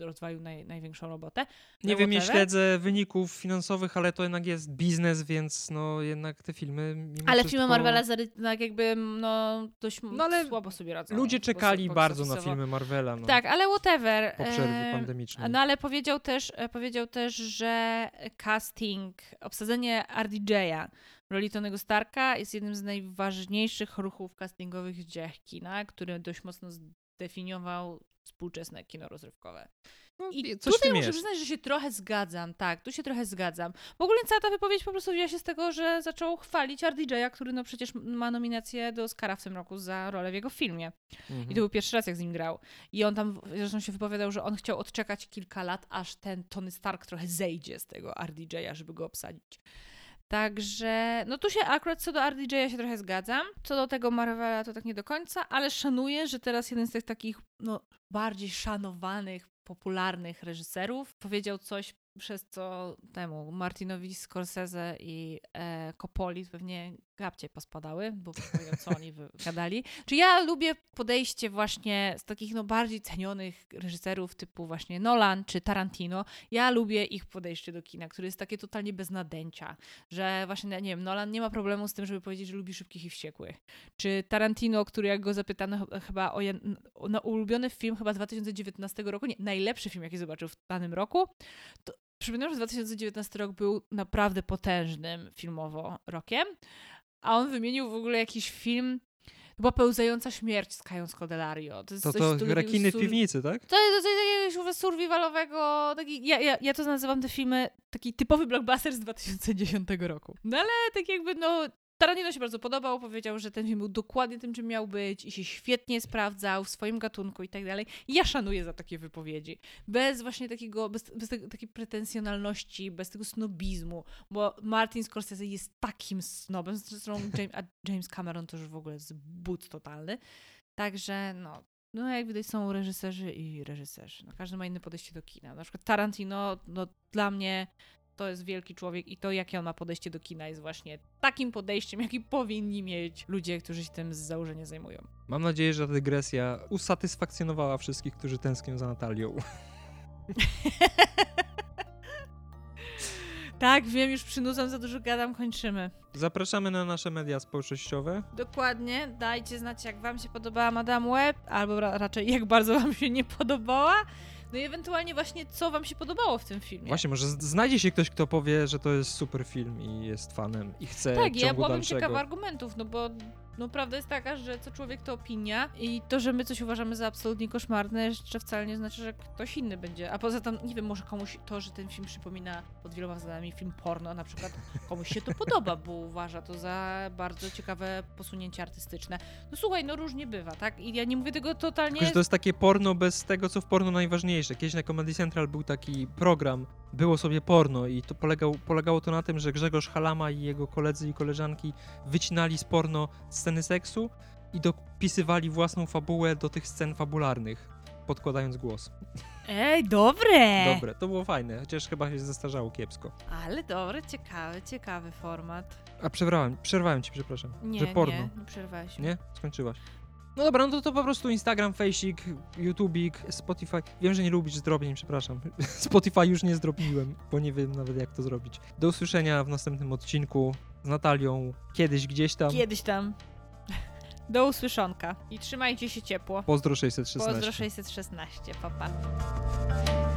rozwalił naj, największą robotę. Nie wiem, nie śledzę wyników finansowych, ale to jednak jest biznes, więc no jednak te filmy... ale wszystko... filmy Marvela tak jakby no dość no, ale słabo sobie radzą. Ludzie czekali bardzo na filmy Marvela. No. Tak, ale whatever. Po przerwie pandemicznej. No ale powiedział też, powiedział też, że casting casting, obsadzenie RDJ'a roli Tonego Starka jest jednym z najważniejszych ruchów castingowych w dziejach kina, który dość mocno zdefiniował współczesne kino rozrywkowe. No, I Coś tutaj muszę jest. przyznać, że się trochę zgadzam, tak, tu się trochę zgadzam. W ogóle cała ta wypowiedź po prostu wzięła się z tego, że zaczął chwalić RDJ'a, który no przecież ma nominację do Oscara w tym roku za rolę w jego filmie. Mhm. I to był pierwszy raz, jak z nim grał. I on tam zresztą się wypowiadał, że on chciał odczekać kilka lat, aż ten Tony Stark trochę zejdzie z tego RDJ'a, żeby go obsadzić. Także, no tu się akurat co do RDJ'a się trochę zgadzam. Co do tego Marvela to tak nie do końca, ale szanuję, że teraz jeden z tych takich, no, bardziej szanowanych, popularnych reżyserów powiedział coś przez co temu Martinowi Scorsese i e, Coppoli pewnie gabcie pospadały, bo powiem, co oni gadali. Czy ja lubię podejście właśnie z takich no, bardziej cenionych reżyserów typu właśnie Nolan czy Tarantino. Ja lubię ich podejście do kina, które jest takie totalnie bez nadęcia, że właśnie, nie wiem, Nolan nie ma problemu z tym, żeby powiedzieć, że lubi szybkich i wściekłych. Czy Tarantino, który jak go zapytano chyba o, o na ulubiony film chyba 2019 roku, nie, najlepszy film, jaki zobaczył w danym roku, to Przypominam, że 2019 rok był naprawdę potężnym filmowo rokiem, a on wymienił w ogóle jakiś film, była pełzająca śmierć z Kają Scodelario. To, jest to, coś, to rekiny w piwnicy, tak? To jest coś takiego survivalowego, taki, ja, ja, ja to nazywam te filmy taki typowy blockbuster z 2010 roku. No ale tak jakby no Tarantino się bardzo podobał, powiedział, że ten film był dokładnie tym, czym miał być i się świetnie sprawdzał w swoim gatunku i tak dalej. Ja szanuję za takie wypowiedzi. Bez właśnie takiego, bez, bez takiej pretensjonalności, bez tego snobizmu, bo Martin Scorsese jest takim snobem, zresztą James, a James Cameron to już w ogóle jest but totalny. Także no, no jak widać są reżyserzy i reżyserzy. No, każdy ma inne podejście do kina. Na przykład Tarantino, no dla mnie to jest wielki człowiek i to jakie on ma podejście do kina jest właśnie takim podejściem, jaki powinni mieć ludzie, którzy się tym z założenia zajmują. Mam nadzieję, że ta dygresja usatysfakcjonowała wszystkich, którzy tęsknią za Natalią. tak, wiem, już przynudzam, za dużo gadam, kończymy. Zapraszamy na nasze media społecznościowe. Dokładnie, dajcie znać, jak wam się podobała Madame Web, albo ra raczej jak bardzo wam się nie podobała. No i ewentualnie właśnie, co wam się podobało w tym filmie. Właśnie, może znajdzie się ktoś, kto powie, że to jest super film i jest fanem i chce Tak, ja byłabym dalszego. ciekawa argumentów, no bo no, prawda jest taka, że co człowiek to opinia i to, że my coś uważamy za absolutnie koszmarne, jeszcze wcale nie znaczy, że ktoś inny będzie. A poza tym, nie wiem, może komuś to, że ten film przypomina pod wieloma względami film porno, na przykład komuś się to podoba, bo uważa to za bardzo ciekawe posunięcie artystyczne. No słuchaj, no różnie bywa, tak? I ja nie mówię tego totalnie... Tylko, że to jest takie porno bez tego, co w porno najważniejsze. Kiedyś na Comedy Central był taki program, było sobie porno i to polegał, polegało to na tym, że Grzegorz Halama i jego koledzy i koleżanki wycinali z porno sceny seksu i dopisywali własną fabułę do tych scen fabularnych, podkładając głos. Ej, dobre! Dobre, to było fajne, chociaż chyba się zestarzało kiepsko. Ale dobre, ciekawy, ciekawy format. A przerwałem, przerwałem ci, przepraszam. Nie, że porno. nie, nie przerwałeś. Nie? Skończyłaś. No dobra, no to, to po prostu Instagram, Faceit, YouTubik, Spotify. Wiem, że nie lubisz zdrobień, przepraszam. Spotify już nie zdrobniłem, bo nie wiem nawet jak to zrobić. Do usłyszenia w następnym odcinku z Natalią, kiedyś, gdzieś tam. Kiedyś tam. Do usłyszonka. I trzymajcie się ciepło. Pozdro 616. Pozdro 616, papa. Pa.